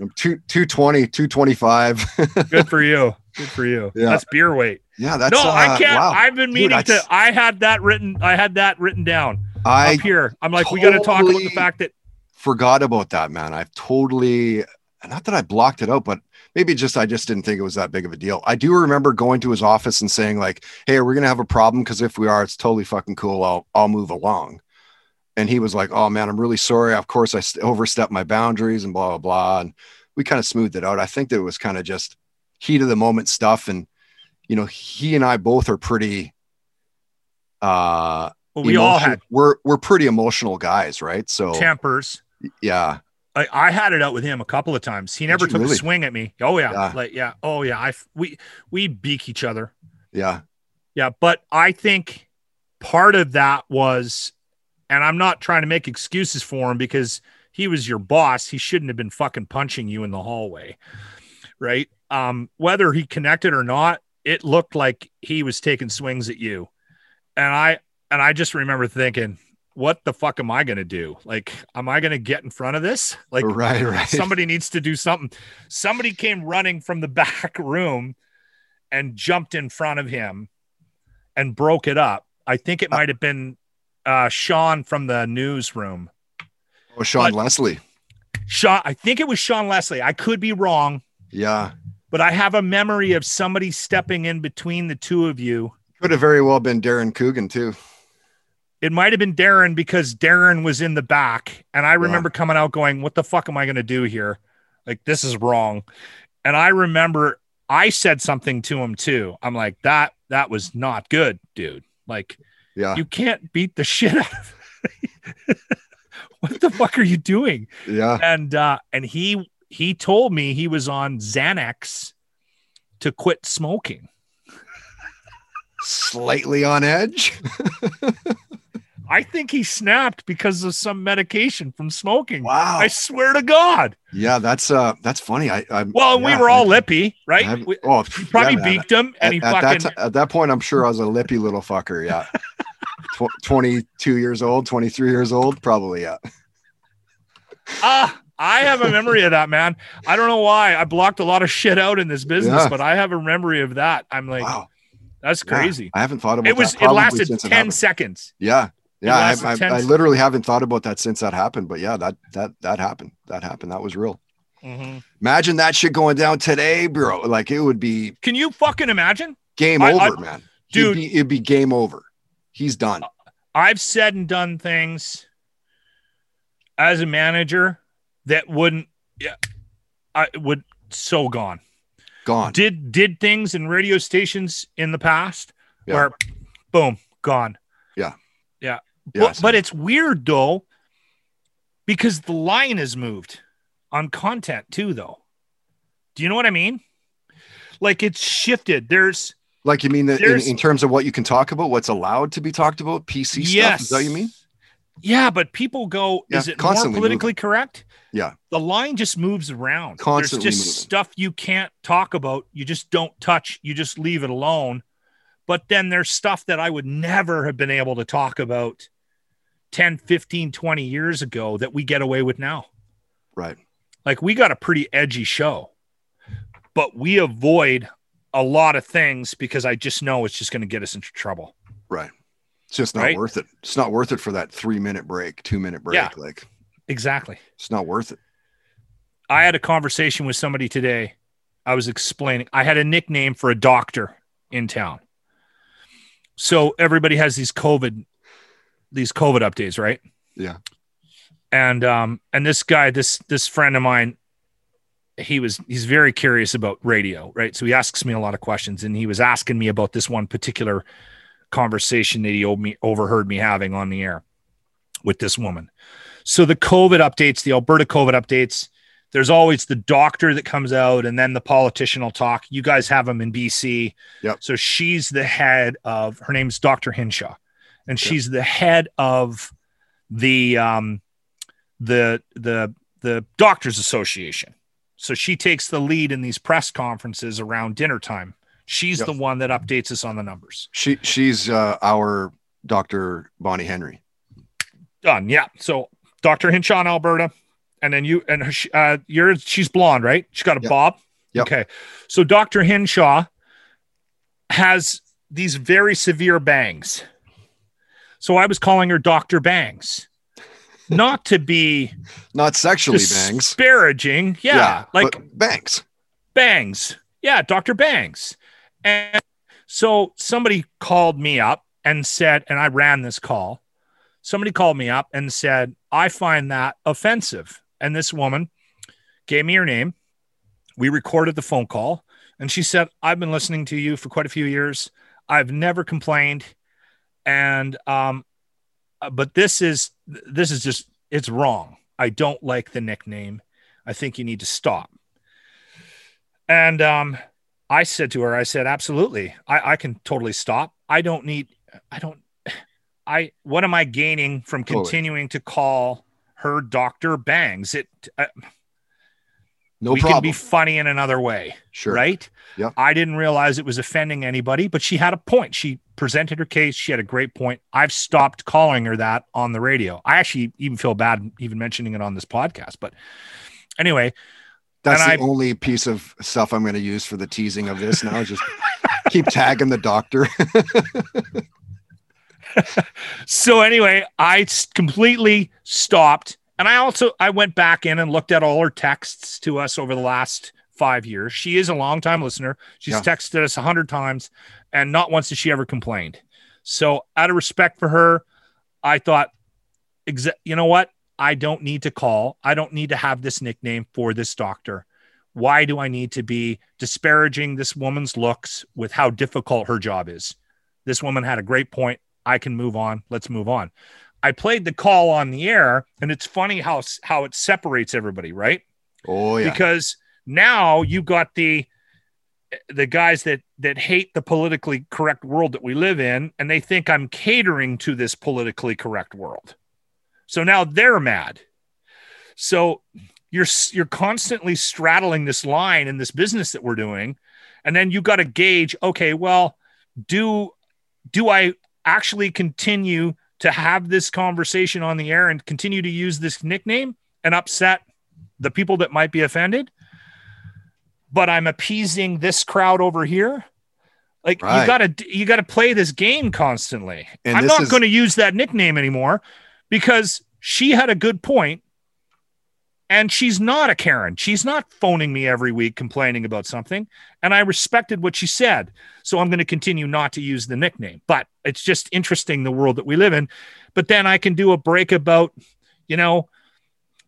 I'm two 220, 225. good for you. Good for you. Yeah. That's beer weight. yeah, that's no, I uh, can't. wow. I've been Dude, meaning to. I had that written. I had that written down I up here. I'm like, we got to talk about the fact that forgot about that, man. I've totally not that I blocked it out, but maybe just I just didn't think it was that big of a deal. I do remember going to his office and saying like, "Hey, we're we gonna have a problem? Because if we are, it's totally fucking cool. I'll I'll move along." And he was like, "Oh man, I'm really sorry. Of course, I overstepped my boundaries and blah blah blah." And we kind of smoothed it out. I think that it was kind of just heat of the moment stuff, and you know, he and I both are pretty. Uh, well, we all emotional- had we're we're pretty emotional guys, right? So tempers. yeah, I, I had it out with him a couple of times. He never took really? a swing at me. Oh yeah, Yeah. like yeah. Oh yeah. I we we beak each other. yeah. Yeah, but I think part of that was, and I'm not trying to make excuses for him because he was your boss. He shouldn't have been fucking punching you in the hallway, right? Um, whether he connected or not, it looked like he was taking swings at you, and I and I just remember thinking, what the fuck am I gonna do? Like, am I gonna get in front of this? Like, right, right. somebody needs to do something. Somebody came running from the back room and jumped in front of him and broke it up. I think it might have been uh, Sean from the newsroom. oh, Sean but- Leslie. Sean, I think it was Sean Leslie. I could be wrong, Yeah. but I have a memory of somebody stepping in between the two of you. Could have very well been Darren Coogan too. It might have been Darren because Darren was in the back. And I remember coming out going, What the fuck am I going to do here? Like, this is wrong. And I remember I said something to him too. I'm like, That, that was not good, dude. Like, Yeah. you can't beat the shit out of what the fuck are you doing? yeah. And, uh, and he, he told me he was on Xanax to quit smoking. Slightly on edge. I think he snapped because of some medication from smoking. Wow. I swear to God. yeah, that's uh that's funny. I, I Well, and we were all lippy, right? oh, he probably yeah, beaked him, and At, he at fucking. that, ti- at that point, I'm sure I was a lippy little fucker. Yeah. Tw- 22 years old, 23 years old, probably. Yeah. ah, I have a memory of that, man. I don't know why. I blocked a lot of shit out in this business, Yeah. but I have a memory of that. I'm like, wow. that's Yeah, crazy. I haven't thought about it was. It lasted ten seconds. Yeah. Yeah, I, I, I literally haven't thought about that since that happened. But yeah, that that that happened. That happened. That was real. Mhm. Imagine that shit going down today, bro. Like it would be Can you fucking imagine? game I- over, man. Dude. it'd be, it'd be game over. He's done. I've said and done things as a manager that wouldn't. Yeah, I would so gone. Gone. did did things in radio stations in the past Yeah. where boom gone Yeah. but, but it's weird though because the line is moved on content too, though. Do you know what I mean? Like it's shifted. There's Like you mean that in, in terms of what you can talk about, what's allowed to be talked about, PC stuff? Is that you mean? Yeah, but people go, Yeah, is it more politically correct? Yeah. The line just moves around. Constantly There's just moving. stuff you can't talk about. You just don't touch. You just leave it alone. But then there's stuff that I would never have been able to talk about 10, 15, 20 years ago that we get away with now. Right. Like we got a pretty edgy show, but we avoid a lot of things because I just know it's just going to get us into trouble. Right. It's just not Right? worth it. It's not worth it for that three minute break, two minute break. Yeah. Like Exactly. it's not worth it. I had a conversation with somebody today. I was explaining, I had a nickname for a doctor in town. So everybody has these COVID, these COVID updates, right? Yeah. And um, and this guy, this this friend of mine, he was he's very curious about radio, right? So he asks me a lot of questions, and he was asking me about this one particular conversation that he me overheard me having on the air with this woman. So the COVID updates, the Alberta COVID updates, there's always the doctor that comes out and then the politician will talk. You guys have them in BC. Yep. So she's the head of her name's Dr. Hinshaw. And Yep. she's the head of the um the the the doctors association. So she takes the lead in these press conferences around dinner time. She's Yep. the one that updates us on the numbers. She she's uh, our Dr. Bonnie Henry. Done. Yeah. So Dr. Hinshaw in Alberta, and then you and her, uh, you're she's blonde, right? She's got a Yep. bob. Yep. Okay. So Dr. Hinshaw has these very severe bangs. So I was calling her Dr. Bangs, not to be Not sexually bangs. disparaging. Yeah, like bangs. Bangs. Yeah, Dr. Bangs. And so somebody called me up and said, and I ran this call. Somebody called me up and said, I find that offensive. And this woman gave me her name. We recorded the phone call. And she said, I've been listening to you for quite a few years. I've never complained. And, um, uh, but this is, this is just, it's wrong. I don't like the nickname. I think you need to stop. And um, I said to her, I said, absolutely. I, I can totally stop. I don't need, I don't, I, what am I gaining from continuing to call her Dr. Bangs? It, uh, No we problem. can be funny in another way, sure. right? Yeah. I didn't realize it was offending anybody, but she had a point. She presented her case. She had a great point. I've stopped calling her that on the radio. I actually even feel bad even mentioning it on this podcast. But anyway, That's the I- only piece of stuff I'm going to use for the teasing of this now. Just keep tagging the doctor. so anyway I completely stopped. And i also i went back in and looked at all her texts to us over the last five years. She is a long time listener. She's Yeah. texted us a hundred times and not once has she ever complained. So out of respect for her i thought exa- you know what? I don't need to call. I don't need to have this nickname for this doctor. Why do i need to be disparaging this woman's looks with how difficult her job is? This woman had a great point I can move on. Let's move on. I played the call on the air, and it's funny how how it separates everybody, right? oh yeah. Because now you got the the guys that that hate the politically correct world that we live in, and they think I'm catering to this politically correct world. So now they're mad. So you're you're constantly straddling this line in this business that we're doing, and then you got to gauge. Okay, well, do do I actually continue to have this conversation on the air and continue to use this nickname and upset the people that might be offended? But I'm appeasing this crowd over here. Like you gotta you gotta play this game constantly. And I'm not is- going to use that nickname anymore because she had a good point and she's not a Karen. She's not phoning me every week complaining about something. And I respected what she said. So I'm going to continue not to use the nickname. But it's just interesting the world that we live in. But then I can do a break about, you know,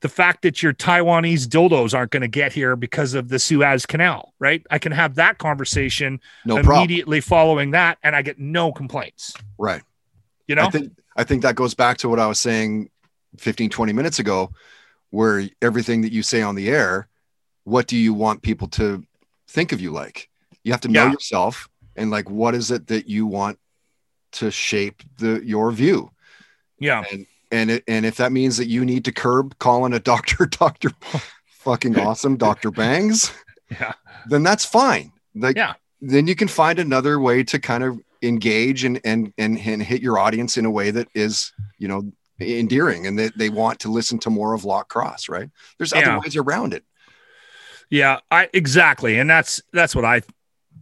the fact that your Taiwanese dildos aren't going to get here because of the Suez Canal, right? I can have that conversation No problem. immediately following that, and I get no complaints. Right. You know, I think I think that goes back to what I was saying 15, 20 minutes ago, where everything that you say on the air, what do you want people to think of you like? You have to know Yeah. yourself and like what is it that you want to shape the your view. Yeah. And and it, and if that means that you need to curb calling a doctor doctor fucking awesome Dr. Bangs, Yeah. then that's fine. Like Yeah. then you can find another way to kind of engage and and and, and hit your audience in a way that is, you know, endearing and that they want to listen to more of Lock Cross, right? There's other Yeah. ways around it. Yeah, I exactly, and that's that's what I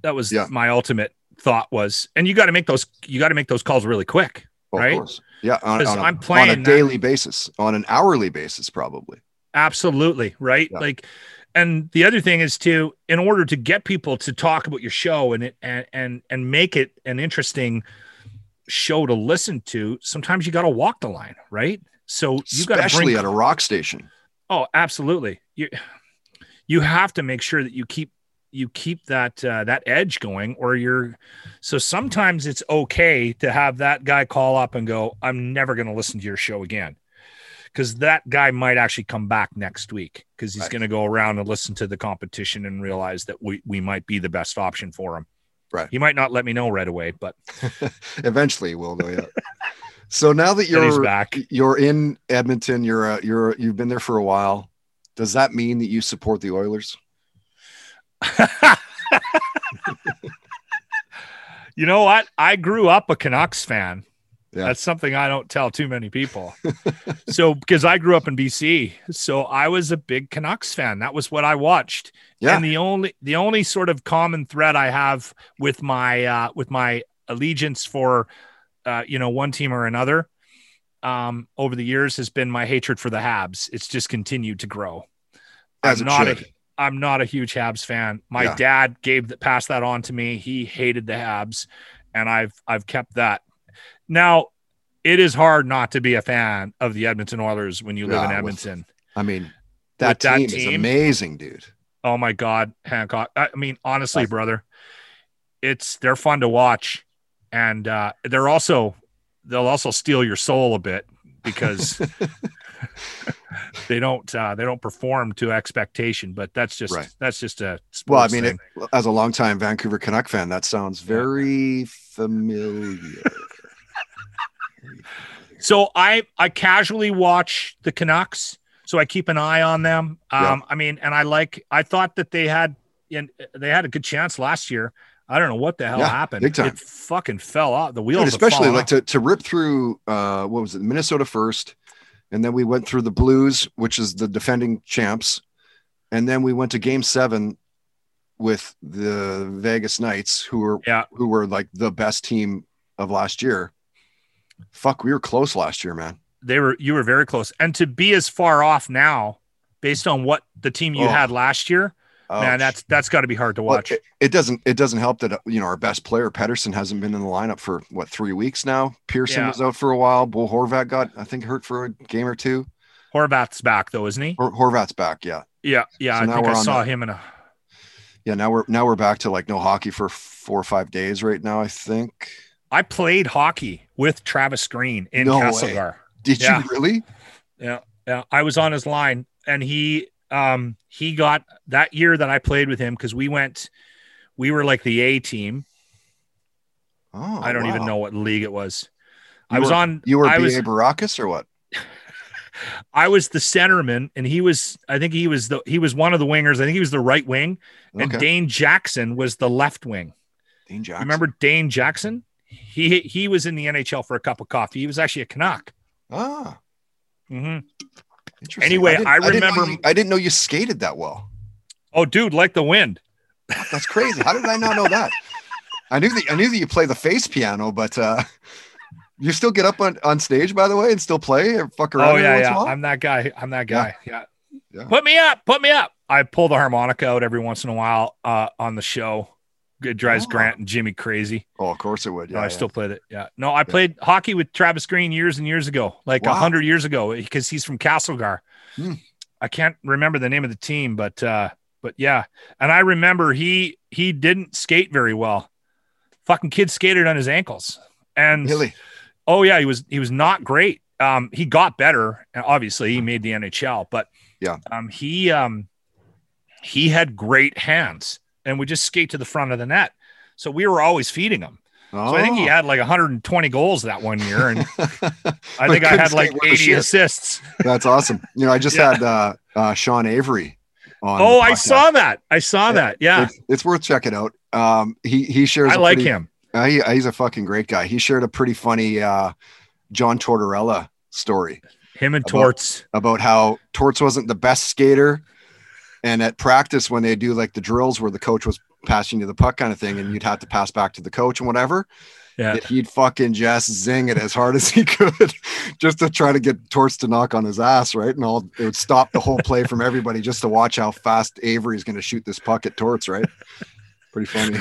that was Yeah. my ultimate thought was, and you got to make those you got to make those calls really quick. Of Right? course. Yeah. On, on a, I'm on playing a that- daily basis, on an hourly basis, probably. Absolutely, right? Yeah. Like and the other thing is to in order to get people to talk about your show and it and and and make it an interesting show to listen to, sometimes you got to walk the line, right? So you got to Especially bring at a rock station. Oh, absolutely. You you have to make sure that you keep you keep that uh, that edge going, or you're. So sometimes it's okay to have that guy call up and go, "I'm never going to listen to your show again," because that guy might actually come back next week because he's Right. going to go around and listen to the competition and realize that we we might be the best option for him. Right. He might not let me know right away, but Eventually, we'll know. Yeah. so now that you're back. you're in Edmonton, you're uh, you're you've been there for a while. Does that mean that you support the Oilers? you know what? I grew up a Canucks fan. Yeah. That's something I don't tell too many people. so because I grew up in BC, so I was a big Canucks fan. That was what I watched. Yeah. And the only the only sort of common thread I have with my uh with my allegiance for uh you know one team or another um over the years has been my hatred for the Habs. It's just continued to grow. As I'm not should. a I'm not a huge Habs fan. My Yeah. dad gave the passed that on to me. He hated the Habs, and I've I've kept that. Now, it is hard not to be a fan of the Edmonton Oilers when you live in Yeah, with- Edmonton. I mean, that, With that team, is amazing, dude. Oh my God, Hancock! I mean, honestly, brother, it's they're fun to watch, and uh, they're also they'll also steal your soul a bit because they don't uh, they don't perform to expectation. But that's just Right. that's just a Well, I mean, it, as a longtime Vancouver Canuck fan, that sounds very familiar. So I I casually watch the Canucks, so I keep an eye on them. Yeah. Um, I mean, and I like I thought that they had and they had a good chance last year. I don't know what the hell Yeah, happened. big time. It fucking fell off The wheels, And especially like off. to, to rip through uh what was it minnesota first and then we went through the blues which is the defending champs and then we went to game seven with the vegas knights who were Yeah. who were like the best team of last year fuck we were close last year man they were you were very close, and to be as far off now, based on what the team you Oh. had last year, man, that's that's got to be hard to Well, watch. it, it doesn't it doesn't help that you know our best player Pettersson hasn't been in the lineup for what three weeks now. Pearson Yeah. was out for a while. Bo Horvat got I think hurt for a game or two. Horvat's back though, isn't he? Hor- Horvat's back, yeah. Yeah, yeah. So I now think I saw that. him in a. Yeah, now we're now we're back to like no hockey for four or five days right now. I think. I played hockey with Travis Green in No way. Castlegar. Did Yeah. you really? Yeah, yeah. I was on his line, and he um he got that year that I played with him because we went, we were like the A team. Oh, I don't even know what league it was. I was were- on. You were I BA was Baracus or what? I was the centerman, and he was. I think he was the he was one of the wingers. I think he was the right wing, and Okay. Dane Jackson was the left wing. Dane Jackson. Remember Dane Jackson? He he was in the NHL for a cup of coffee. He was actually a Canuck. Ah, Mm-hmm. interesting. Anyway, didn't- I didn't remember- you- I didn't know you skated that well. Oh, dude, like the wind. That's crazy. How did I not know that? I knew that I knew that you play the face piano, but uh you still get up on, on stage by the way and still play or fuck around Oh yeah, once in a yeah. I'm that guy. I'm that guy. Yeah. Yeah. Put me up. Put me up. I pull the harmonica out every once in a while uh, on the show. It drives Oh. Grant and Jimmy crazy. Oh, of course it would. No, Yeah, I yeah. still played it. Yeah. No, I played hockey with Travis Green years and years ago, like a Wow. hundred years ago, because he's from Castlegar. Hmm. I can't remember the name of the team, but uh, but yeah. And I remember he he didn't skate very well. Fucking kid skated on his ankles. And really. oh yeah, he was he was not great. um, he got better. and Obviously, he made the NHL, but Yeah. um, he um, he had great hands and we just skate to the front of the net. So we were always feeding him. So I think he Oh. had like 120 goals that one year, and I think I couldn't had like skate worth a 80 assists. That's awesome. You know, I just Yeah. had uh, uh, Sean Avery on. Oh, I saw that. I saw that. Yeah, It's, it's worth checking out. Um, he he shares. I a like pretty- him. Uh, he, he's a fucking great guy. He shared a pretty funny uh, John Tortorella story Him and About- Torts. about how Torts wasn't the best skater, and at practice when they do like the drills where the coach was passing you the puck kind of thing, and you'd have to pass back to the coach and whatever. Yeah. that he'd fucking just zing it as hard as he could just to try to get Torts to knock on his ass, right? And all it would stop the whole play from everybody just to watch how fast Avery's going to shoot this puck at Torts, right? Pretty funny.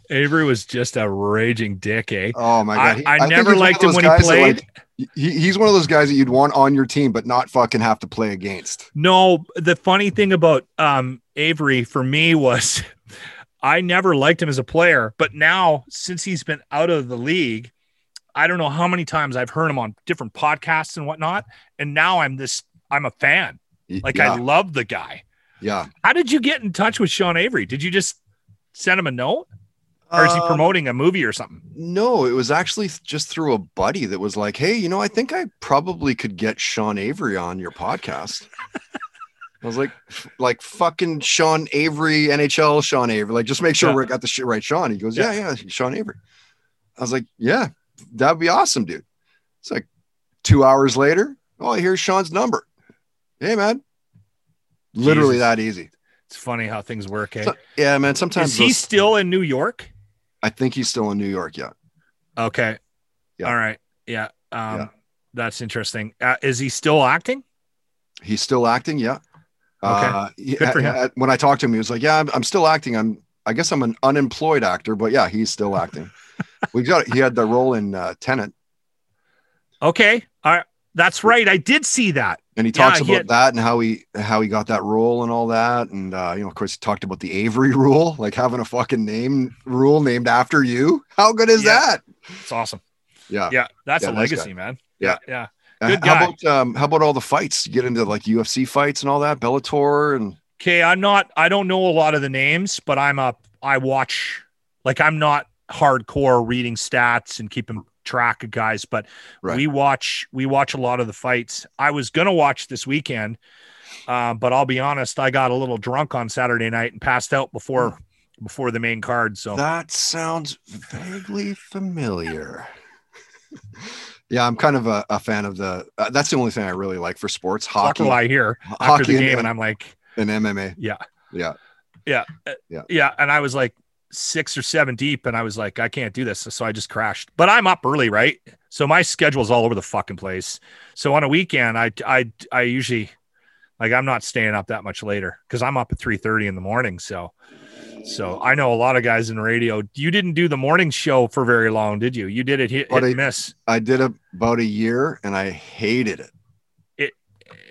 Avery was just a raging dick, eh? Oh my god! I, He- I, never liked him when he that, played. like, he, he's one of those guys that you'd want on your team, but not fucking have to play against. No, the funny thing about um, Avery for me was I never liked him as a player, but now since he's been out of the league, I don't know how many times I've heard him on different podcasts and whatnot, and now I'm this I'm a fan. Like yeah, I love the guy. Yeah. How did you get in touch with Sean Avery? Did you just send him a note, or is he Um, promoting a movie or something? No, it was actually just through a buddy that was like, "Hey, you know, I think I probably could get Sean Avery on your podcast." I was like, "Like fucking Sean Avery, NHL Sean Avery. Like, just make sure Yeah. we got the shit right." Sean, he goes, Yeah. "Yeah, yeah, Sean Avery." I was like, "Yeah, that'd be awesome, dude." It's like two hours later. Oh, here's Sean's number. Hey, man. Literally Jesus. that easy. It's funny how things work. Eh? So- yeah, man. Sometimes Is he those- still in New York? I think he's still in New York. Yeah. Okay. Yeah. All right. Yeah. Um, Yeah. That's interesting. Uh, is he still acting? He's still acting. Yeah. Uh, Good for him. uh, when I talked to him, he was like, "Yeah, I'm, I'm still acting. I'm. I guess I'm an unemployed actor, but yeah, he's still acting. we got. He had the role in uh, Tenet, Okay. All right. That's right. I did see that. and he Yeah, talks he about had- that and how he how he got that role and all that. And uh, you know, of course, he talked about the Avery rule, like having a fucking name rule named after you. How good is Yeah. that? It's awesome. Yeah. Yeah. That's Yeah, a nice legacy, man. Yeah. Yeah. Good how about um, how about all the fights? You get into like UFC fights and all that, Bellator, and Okay. I'm not, I don't know a lot of the names, but I'm up, I watch, like, I'm not hardcore reading stats and keeping track of guys, but Right. we watch, we watch a lot of the fights. I was to watch this weekend. Um, but I'll be honest, I got a little drunk on Saturday night and passed out before before the main card. So That sounds vaguely familiar. yeah, I'm kind of a, a fan of the. Uh, that's the only thing I really like for sports: hockey, I hear after hockey the game, and, and I'm like, and MMA. yeah, Yeah, uh, Yeah. yeah. And I was like six or seven deep, and I was like, I can't do this, so I just crashed. But I'm up early, right? So my schedule's all over the fucking place. So on a weekend, I I I usually like I'm not staying up that much later because I'm up at three thirty in the morning. So. So I know a lot of guys in radio. You didn't do the morning show for very long, did you? You did it hit, hit I- miss I did a, about a year, and I hated it. It-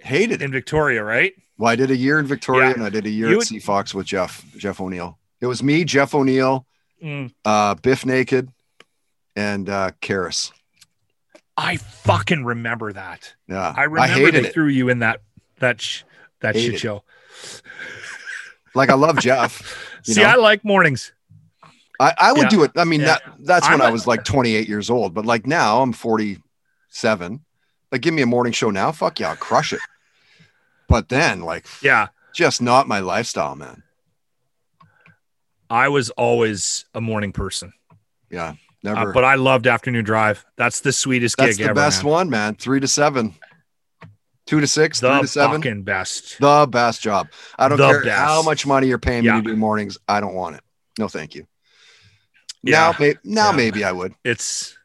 hated it. in Victoria, right? Well, I did a year in Victoria, Yeah. and I did a year You at would- CFOX with Jeff Jeff O'Neill. It was me, Jeff O'Neill, Mm. uh, Bif Naked, and uh, Karis. I fucking remember that. Yeah, I remember hated they it. threw you in that that sh- that Hated shit show. Like I love Jeff. You See, know? I like mornings. I, I would Yeah. do it. I mean, Yeah. that that's when I'm I a- was like 28 years old, but like now I'm 47. Like, give me a morning show now. Fuck yeah, I'll crush it. But then, like, Yeah, just not my lifestyle, man. I was always a morning person, Yeah, uh, never. but I loved afternoon drive. That's the sweetest that's gig the ever. best man. one, man. Three to seven, two to six, three The to seven. fucking best. The best job. I don't The care best. how much money you're paying Yeah. me to do mornings. I don't want it. No, thank you. Yeah. Now, may, now Yeah. maybe I would. It's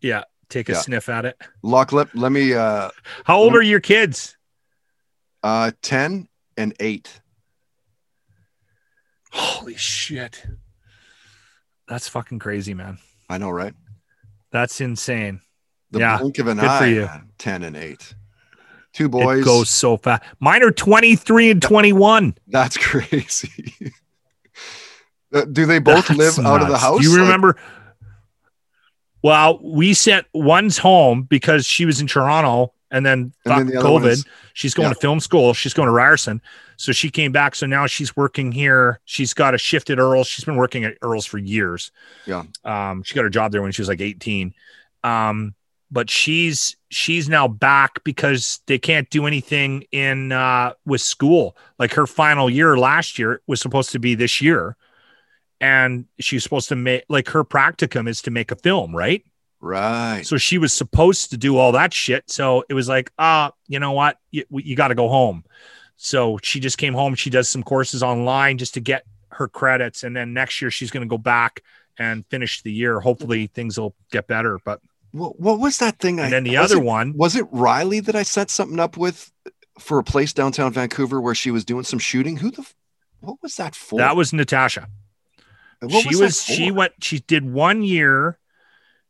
yeah. Take a sniff at it. Luck, let, let me, uh, How old are your kids? uh, 10 and eight. Holy shit. That's fucking crazy, man. I know, right? That's insane. The Yeah, blink of an good for eye, you. 10 and 8. Two boys. It goes so fast. Mine are 23 and 21. That's crazy. Uh, Do they both That's live out of the house? Do you Like, remember? Well, we sent one's home because she was in Toronto and then, And then the COVID. is- she's going yeah. to film school. She's going to Ryerson. So she came back. So now she's working here. She's got a shift at Earl's. She's been working at Earl's for years. Yeah. Um, she got her job there when she was like 18. Um, but she's she's now back because they can't do anything in uh with school. Like her final year last year was supposed to be this year. And she's supposed to make like her practicum is to make a film, right? Right. So she was supposed to do all that shit. So it was like, ah, you know what? You, you got to go home. So she just came home. She does some courses online just to get her credits. And then next year she's going to go back and finish the year. Hopefully things will get better. But, What, what was that thing? I, and then the other it- one, was it Riley that I set something up with for a place downtown Vancouver where she was doing some shooting? Who the? What was that for? that was Natasha. What she that was, she went, she did one year.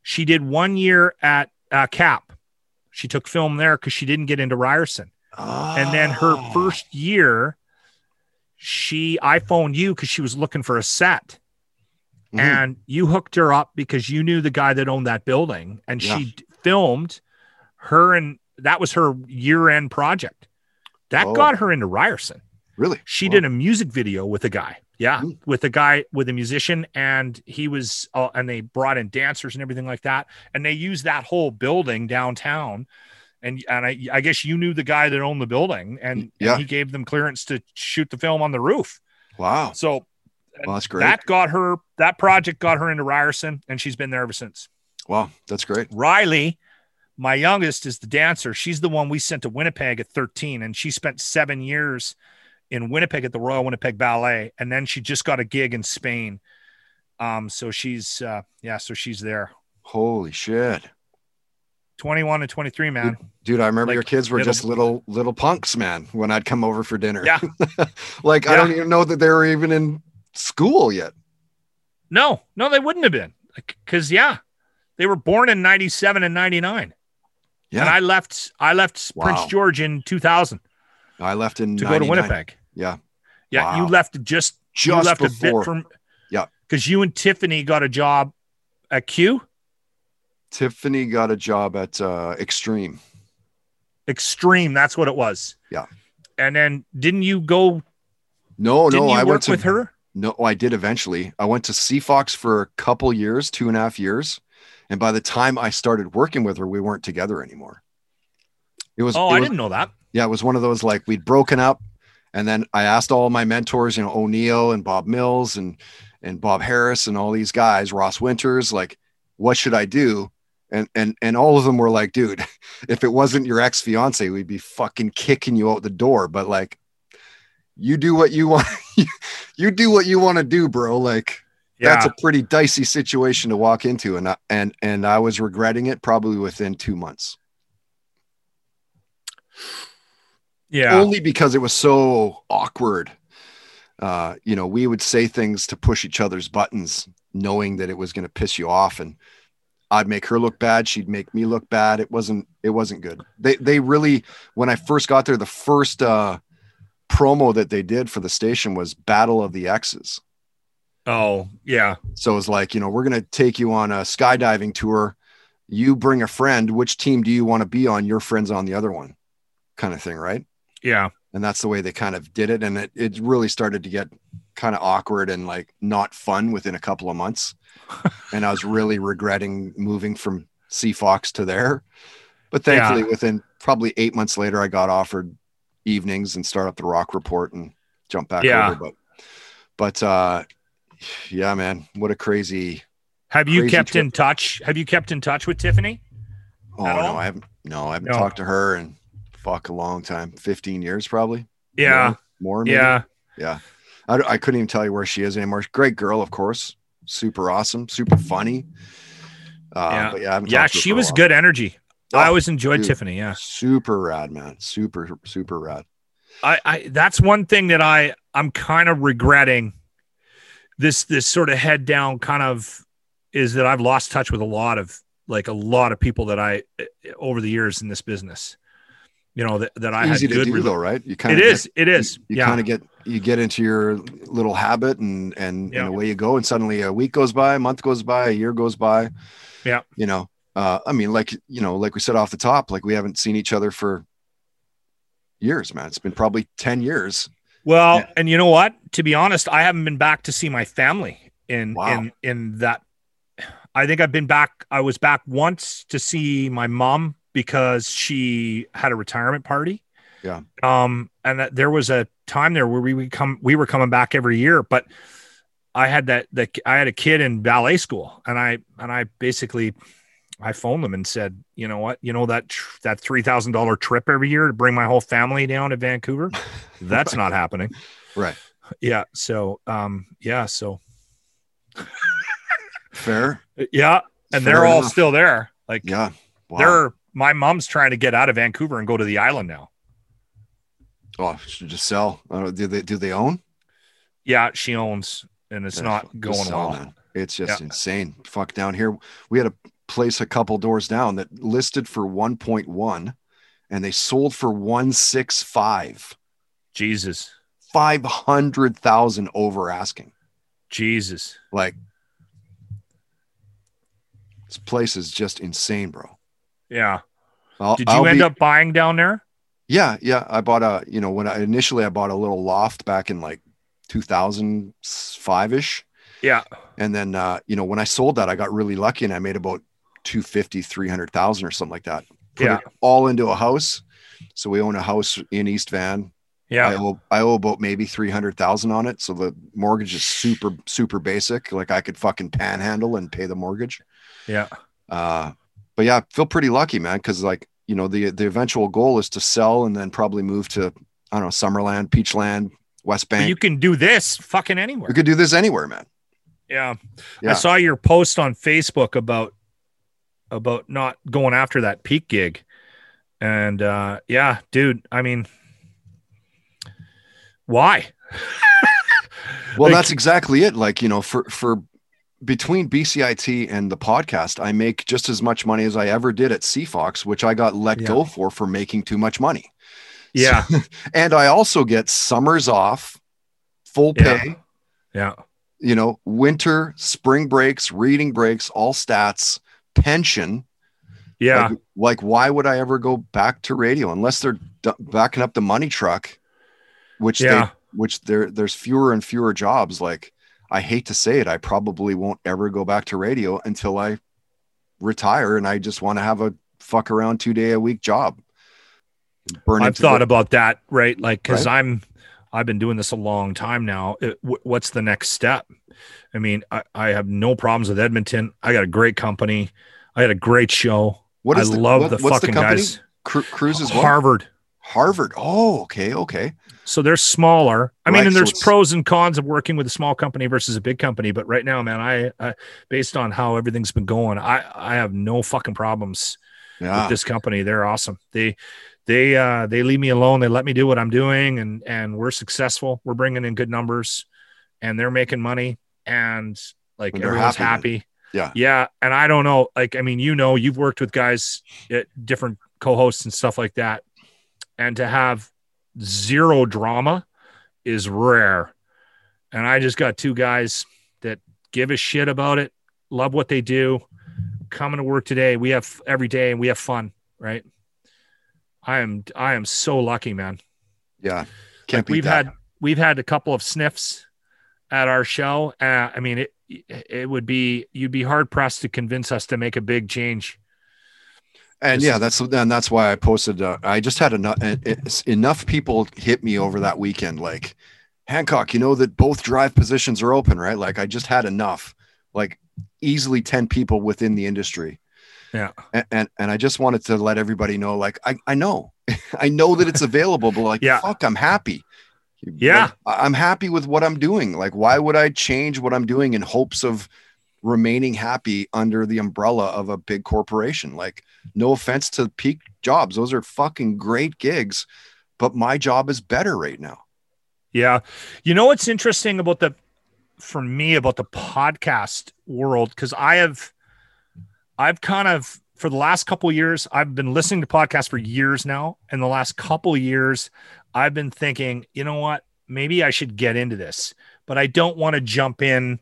She did one year at uh, CAP. She took film there because she didn't get into Ryerson. And then her Ah. first year she i phoned you because she was looking for a set Mhm. and you hooked her up because you knew the guy that owned that building and Yeah. she d- filmed her and that was her year-end project that Oh. got her into ryerson really she Wow. did a music video with a guy yeah Mm. with a guy with a musician and he was uh, and they brought in dancers and everything like that and they used that whole building downtown and and I, I guess you knew the guy that owned the building and, Yeah. and he gave them clearance to shoot the film on the roof Wow. so Well, that's great. that got her that project got her into ryerson and she's been there ever since wow, that's great. riley my youngest is the dancer she's the one we sent to winnipeg at 13 and she spent seven years in winnipeg at the royal winnipeg ballet and then she just got a gig in spain um so she's uh yeah so she's there Holy shit, 21 and 23 man dude! I remember Like, your kids were little- just little little punks, man. When I'd come over for dinner, Yeah. like I don't even know that they were even in school yet. no no they wouldn't have been because yeah they were born in 97 and 99 Yeah, and i left i left Wow. prince george in 2000 I left in to go to winnipeg Yeah, yeah you left just you just left before a bit from Yeah. because you and tiffany got a job at q Tiffany got a job at uh, Extreme. extreme that's what it was Yeah. and then didn't you go No, no, I went to with her No, I did eventually. I went to CFOX for a couple years, two and a half years. And by the time I started working with her, we weren't together anymore. It was, oh it i was- didn't know that yeah, it was one of those like we'd broken up. And then I asked all my mentors, you know, O'Neill and Bob Mills and and Bob Harris and all these guys, Ross Winters, like, what should I do? And and and all of them were like, dude, if it wasn't your ex-fiance, we'd be fucking kicking you out the door. But like, you do what you want, you do what you want to do, bro. Like yeah that's a pretty dicey situation to walk into. And I, and and I was regretting it probably within two months. yeah only because it was so awkward. Uh, you know, we would say things to push each other's buttons, knowing that it was going to piss you off, and I'd make her look bad. She'd make me look bad. It wasn't. It wasn't good. They they really when I first got there, the first uh, promo that they did for the station was Battle of the X's. oh yeah So it was like, you know, we're going to take you on a skydiving tour. You bring a friend. Which team do you want to be on? Your friend's on the other one, kind of thing, right? yeah and that's the way they kind of did it and it, it really started to get kind of awkward and like not fun within a couple of months and i was really regretting moving from CFOX to there but thankfully Yeah. within probably eight months later i got offered evenings and start up the rock report and jump back Yeah. over but but uh yeah man what a crazy have you Crazy kept trip. in touch have you kept in touch with tiffany oh no all? i haven't no i haven't No. talked to her in fuck a long time 15 years probably yeah more, more maybe. yeah Yeah. I, I couldn't even tell you where she is anymore. Great girl, of course. Super awesome, super funny. Uh, Yeah. But yeah, yeah talked to her she was good energy i Oh, always enjoyed dude. tiffany yeah Super rad, man. Super, super rad. I, I that's one thing that I I'm kind of regretting this this sort of head down kind of is that I've lost touch with a lot of like a lot of people that I over the years in this business. You know, that, that I Easy had to good. do rela- though, right? You it kind of is. It is. You yeah. kind of get you get into your little habit, and and, Yeah. and away you go, and suddenly a week goes by, a month goes by, a year goes by. Yeah. You know, uh, I mean, like you know, like we said off the top, like we haven't seen each other for years, man. It's been probably ten years. Well, Yeah. and you know what? To be honest, I haven't been back to see my family in Wow. in in that. I think I've been back. I was back once to see my mom because she had a retirement party. Yeah. Um, and that there was a time there where we would come. We were coming back every year, but I had that. The I had a kid in ballet school, and I and I basically. I phoned them and said, you know what, you know that tr- that three thousand dollar trip every year to bring my whole family down to Vancouver, that's not happening. Right. Yeah. So, um, yeah. So, Fair. yeah. And Fair they're all still there. Like, Yeah. Wow. they're, my mom's trying to get out of Vancouver and go to the island now. oh, should just sell. Uh, do they do they own? Yeah. She owns, and it's not going sell, well. man. It's just Yeah. insane. Fuck down here. We had a place a couple doors down that listed for 1.1 and they sold for 165. Jesus. 500,000 over asking. Jesus. Like this place is just insane, bro. Yeah. I'll- Did you I'll end be- up buying down there? Yeah, yeah. I bought a, you know, when I initially I bought a little loft back in like 2005 ish. Yeah. And then, uh, you know, when I sold that, I got really lucky and I made about 250, 300,000 or something like that. Put Yeah. it all into a house. So we own a house in East Van. Yeah. I owe, I owe about maybe 300,000 on it. So the mortgage is super, super basic. Like I could fucking panhandle and pay the mortgage. Yeah. Uh, but yeah, I feel pretty lucky, man. Cause like, you know, the, the eventual goal is to sell and then probably move to, I don't know, Summerland, Peachland, West But Bank. you can do this fucking anywhere. we could do this anywhere, man. Yeah. Yeah. I saw your post on Facebook about about not going after that peak gig. And uh yeah, dude, I mean why? Well, Like- that's exactly it. Like, you know, for, for between BCIT and the podcast, I make just as much money as I ever did at CFox, which I got let Yeah. go for, for making too much money. Yeah. And I also get summers off, full Yeah. pay, Yeah. you know, winter, spring breaks, reading breaks, all stats, pension. Yeah. Like, like, why would I ever go back to radio unless they're d- backing up the money truck, which Yeah. they, which there, there's fewer and fewer jobs. Like, I hate to say it, I probably won't ever go back to radio until I retire, and I just want to have a fuck around two day a week job. Burn I've thought the- about that, right? Like cuz Right. I'm I've been doing this a long time now. Uh, it, wh- what's the next step? I mean, I, I have no problems with Edmonton. I got a great company. I had a great show. what I the, love what- the fucking company? guys. Cru- Corus? Harvard. Harvard. Oh, okay, okay. So they're smaller. I mean, and so there's it's- pros and cons of working with a small company versus a big company. But right now, man, I, I based on how everything's been going, I I have no fucking problems Yeah, with this company. They're awesome. They they uh they leave me alone. They let me do what I'm doing, and and we're successful. We're bringing in good numbers, and they're making money, and like And everyone's happy happy. Yeah. yeah. And I don't know, like I mean, you know, you've worked with guys, at different co-hosts and stuff like that, and to have zero drama is rare. And I just got two guys that give a shit about it, love what they do, coming to work today. We have every day and we have fun, right? I am I am so lucky, man. yeah. Can't Like, we've that. had we've had a couple of sniffs at our show. Uh, I mean, it it would be you'd be hard pressed to convince us to make a big change. And This yeah, that's and that's why I posted. Uh, I just had enough enough people hit me over that weekend. Like Hancock, you know that both drive positions are open, right? Like I just had enough. Like easily ten people within the industry. Yeah. And and, and I just wanted to let everybody know. Like I I know, I know that it's available, but like Yeah. fuck, I'm happy. Yeah. Like, I'm happy with what I'm doing. Like why would I change what I'm doing in hopes of remaining happy under the umbrella of a big corporation? Like no offense to peak jobs those are fucking great gigs but my job is better right now Yeah. You know what's interesting about the for me about the podcast world cuz I have I've kind of for the last couple years, I've been listening to podcasts for years now. And the last couple years, I've been thinking, you know what? Maybe I should get into this, but I don't want to jump in.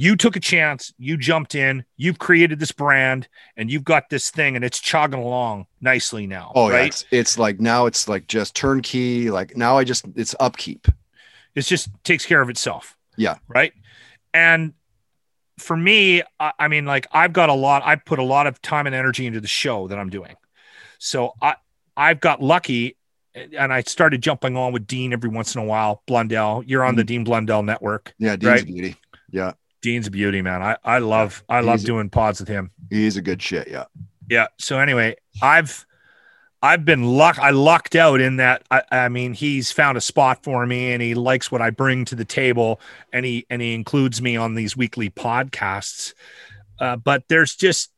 You took a chance, you jumped in, you've created this brand, and you've got this thing, and it's chugging along nicely now. Oh, yeah. It's, it's like now it's like just turnkey. Like now I just, it's upkeep. It just takes care of itself. Yeah. Right. And for me, I, I mean, like I've got a lot, I put a lot of time and energy into the show that I'm doing. So I, I've got lucky and I started jumping on with Dean every once in a while. Blundell, you're on the mm-hmm. Dean Blundell network. Yeah. Dean's Right. beauty. Yeah. Dean's a beauty, man. I, I love, I love He's- doing pods with him. He's a good shit. Yeah. Yeah. So anyway, I've I've been luck I lucked out in that I, I mean he's found a spot for me and he likes what I bring to the table and he and he includes me on these weekly podcasts. Uh, but there's just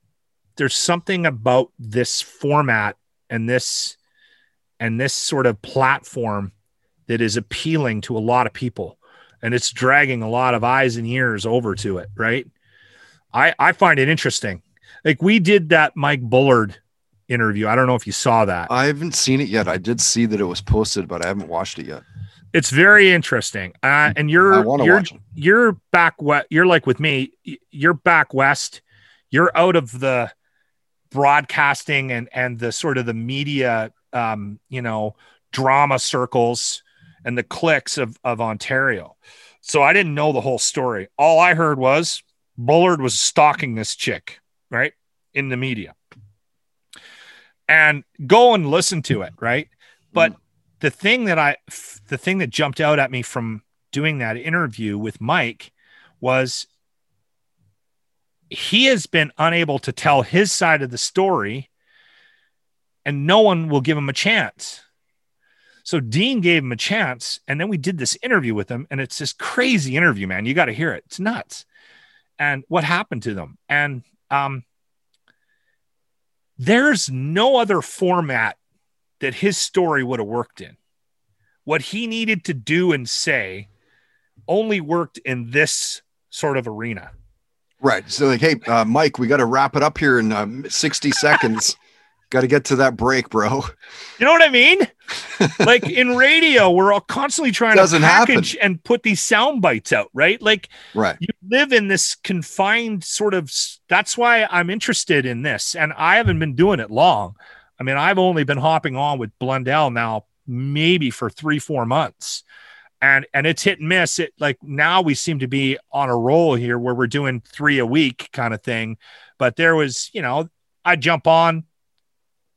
there's something about this format and this and this sort of platform that is appealing to a lot of people and it's dragging a lot of eyes and ears over to it, right? I I find it interesting. Like we did that Mike Bullard interview. I don't know if you saw that. I haven't seen it yet. I did see that it was posted, but I haven't watched it yet. It's very interesting. Uh, and you're you're you're back west. You're like with me. You're back west. You're out of the broadcasting and and the sort of the media, um, you know, drama circles and the cliques of of Ontario. So I didn't know the whole story. All I heard was Bullard was stalking this chick, right, in the media. And go and listen to it, right? But mm. the thing that I, the thing that jumped out at me from doing that interview with Mike was he has been unable to tell his side of the story and no one will give him a chance. So Dean gave him a chance and then we did this interview with him and it's this crazy interview, man. You got to hear it. It's nuts. And what happened to them? And um there's no other format that his story would have worked in. What he needed to do and say only worked in this sort of arena. Right. So like, hey, uh, Mike, we got to wrap it up here in um, 60 seconds. got to get to that break, bro. You know what I mean? like in radio, we're all constantly trying Doesn't to happen. package and put these sound bites out, right? Like Right. you live in this confined sort of that's why I'm interested in this. And I haven't been doing it long. I mean, I've only been hopping on with Blundell now maybe for 3-4 months. And and it's hit and miss. It like now we seem to be on a roll here where we're doing 3 a week kind of thing. But there was, you know, I jump on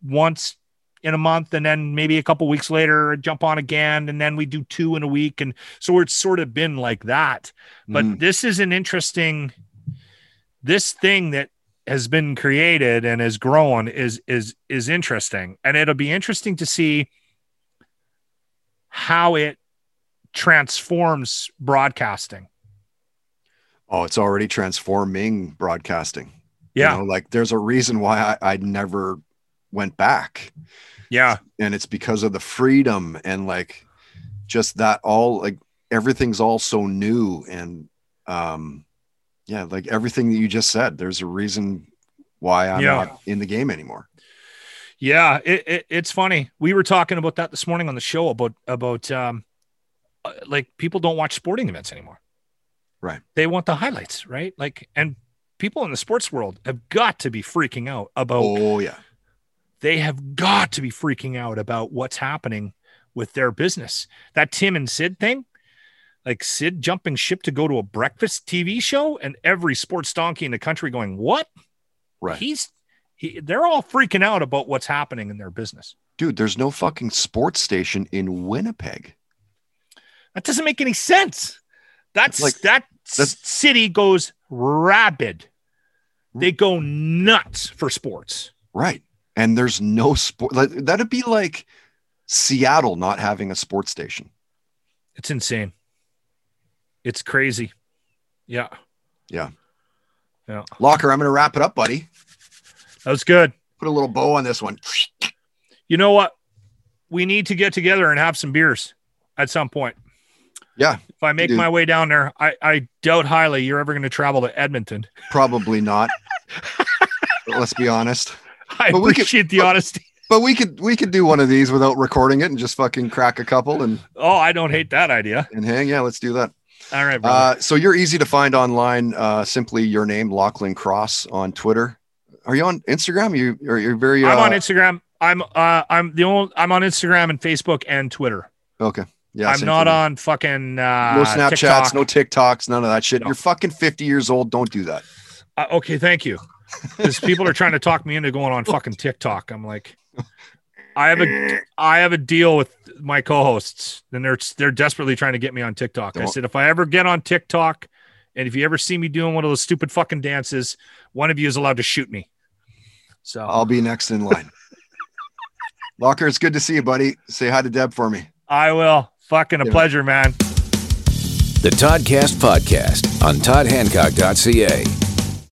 once in a month and then maybe a couple weeks later jump on again and then we do two in a week. And so it's sort of been like that. But Mm. this is an interesting this thing that has been created and is growing is is is interesting. And it'll be interesting to see how it transforms broadcasting. Oh, it's already transforming broadcasting. You yeah. know, like there's a reason why I, I never went back. yeah And it's because of the freedom and like just that all like everything's all so new. And um yeah, like everything that you just said, there's a reason why I'm Yeah. not in the game anymore. Yeah, it, it, it's funny. We were talking about that this morning on the show about about um, uh, like people don't watch sporting events anymore. Right. They want the highlights, right? Like, and people in the sports world have got to be freaking out about. Oh yeah. They have got to be freaking out about what's happening with their business. That Tim and Sid thing, like Sid jumping ship to go to a breakfast TV show, and every sports donkey in the country going, "What? Right. He's." He, they're all freaking out about what's happening in their business. Dude, there's no fucking sports station in Winnipeg. That doesn't make any sense. That's Like, that that's- city goes rabid. They go nuts for sports. Right. And there's no sport. That'd be like Seattle not having a sports station. It's insane. It's crazy. Yeah, Yeah. Yeah. Locker, I'm going to wrap it up, buddy. that was good. Put a little bow on this one. You know what? We need to get together and have some beers at some point. Yeah. If I make my way down there, I, I doubt highly you're ever going to travel to Edmonton. Probably not. let's be honest. I But we could- appreciate the honesty. But we could we could do one of these without recording it and just fucking crack a couple and Oh, I don't hate that idea. and hang. Yeah, let's do that. All right. Uh, so you're easy to find online. Uh, simply your name, Lachlan Cross, on Twitter. Are you on Instagram? You are you're very. Uh, I'm on Instagram. I'm uh I'm the only I'm on Instagram and Facebook and Twitter. Okay. Yeah. I'm not on fucking uh No Snapchats, TikTok. no TikToks, none of that shit. No. You're fucking 50 years old. Don't do that. Uh, okay, thank you. Because people are trying to talk me into going on fucking TikTok. I'm like, I have a I have a deal with my co-hosts, and they're they're desperately trying to get me on TikTok. I Don't- said if I ever get on TikTok, and if you ever see me doing one of those stupid fucking dances, one of you is allowed to shoot me. So I'll be next in line. Locker, it's good to see you, buddy. Say hi to Deb for me. I will. Fucking a Yeah. pleasure, man. The Toddcast Podcast on toddhancock.ca.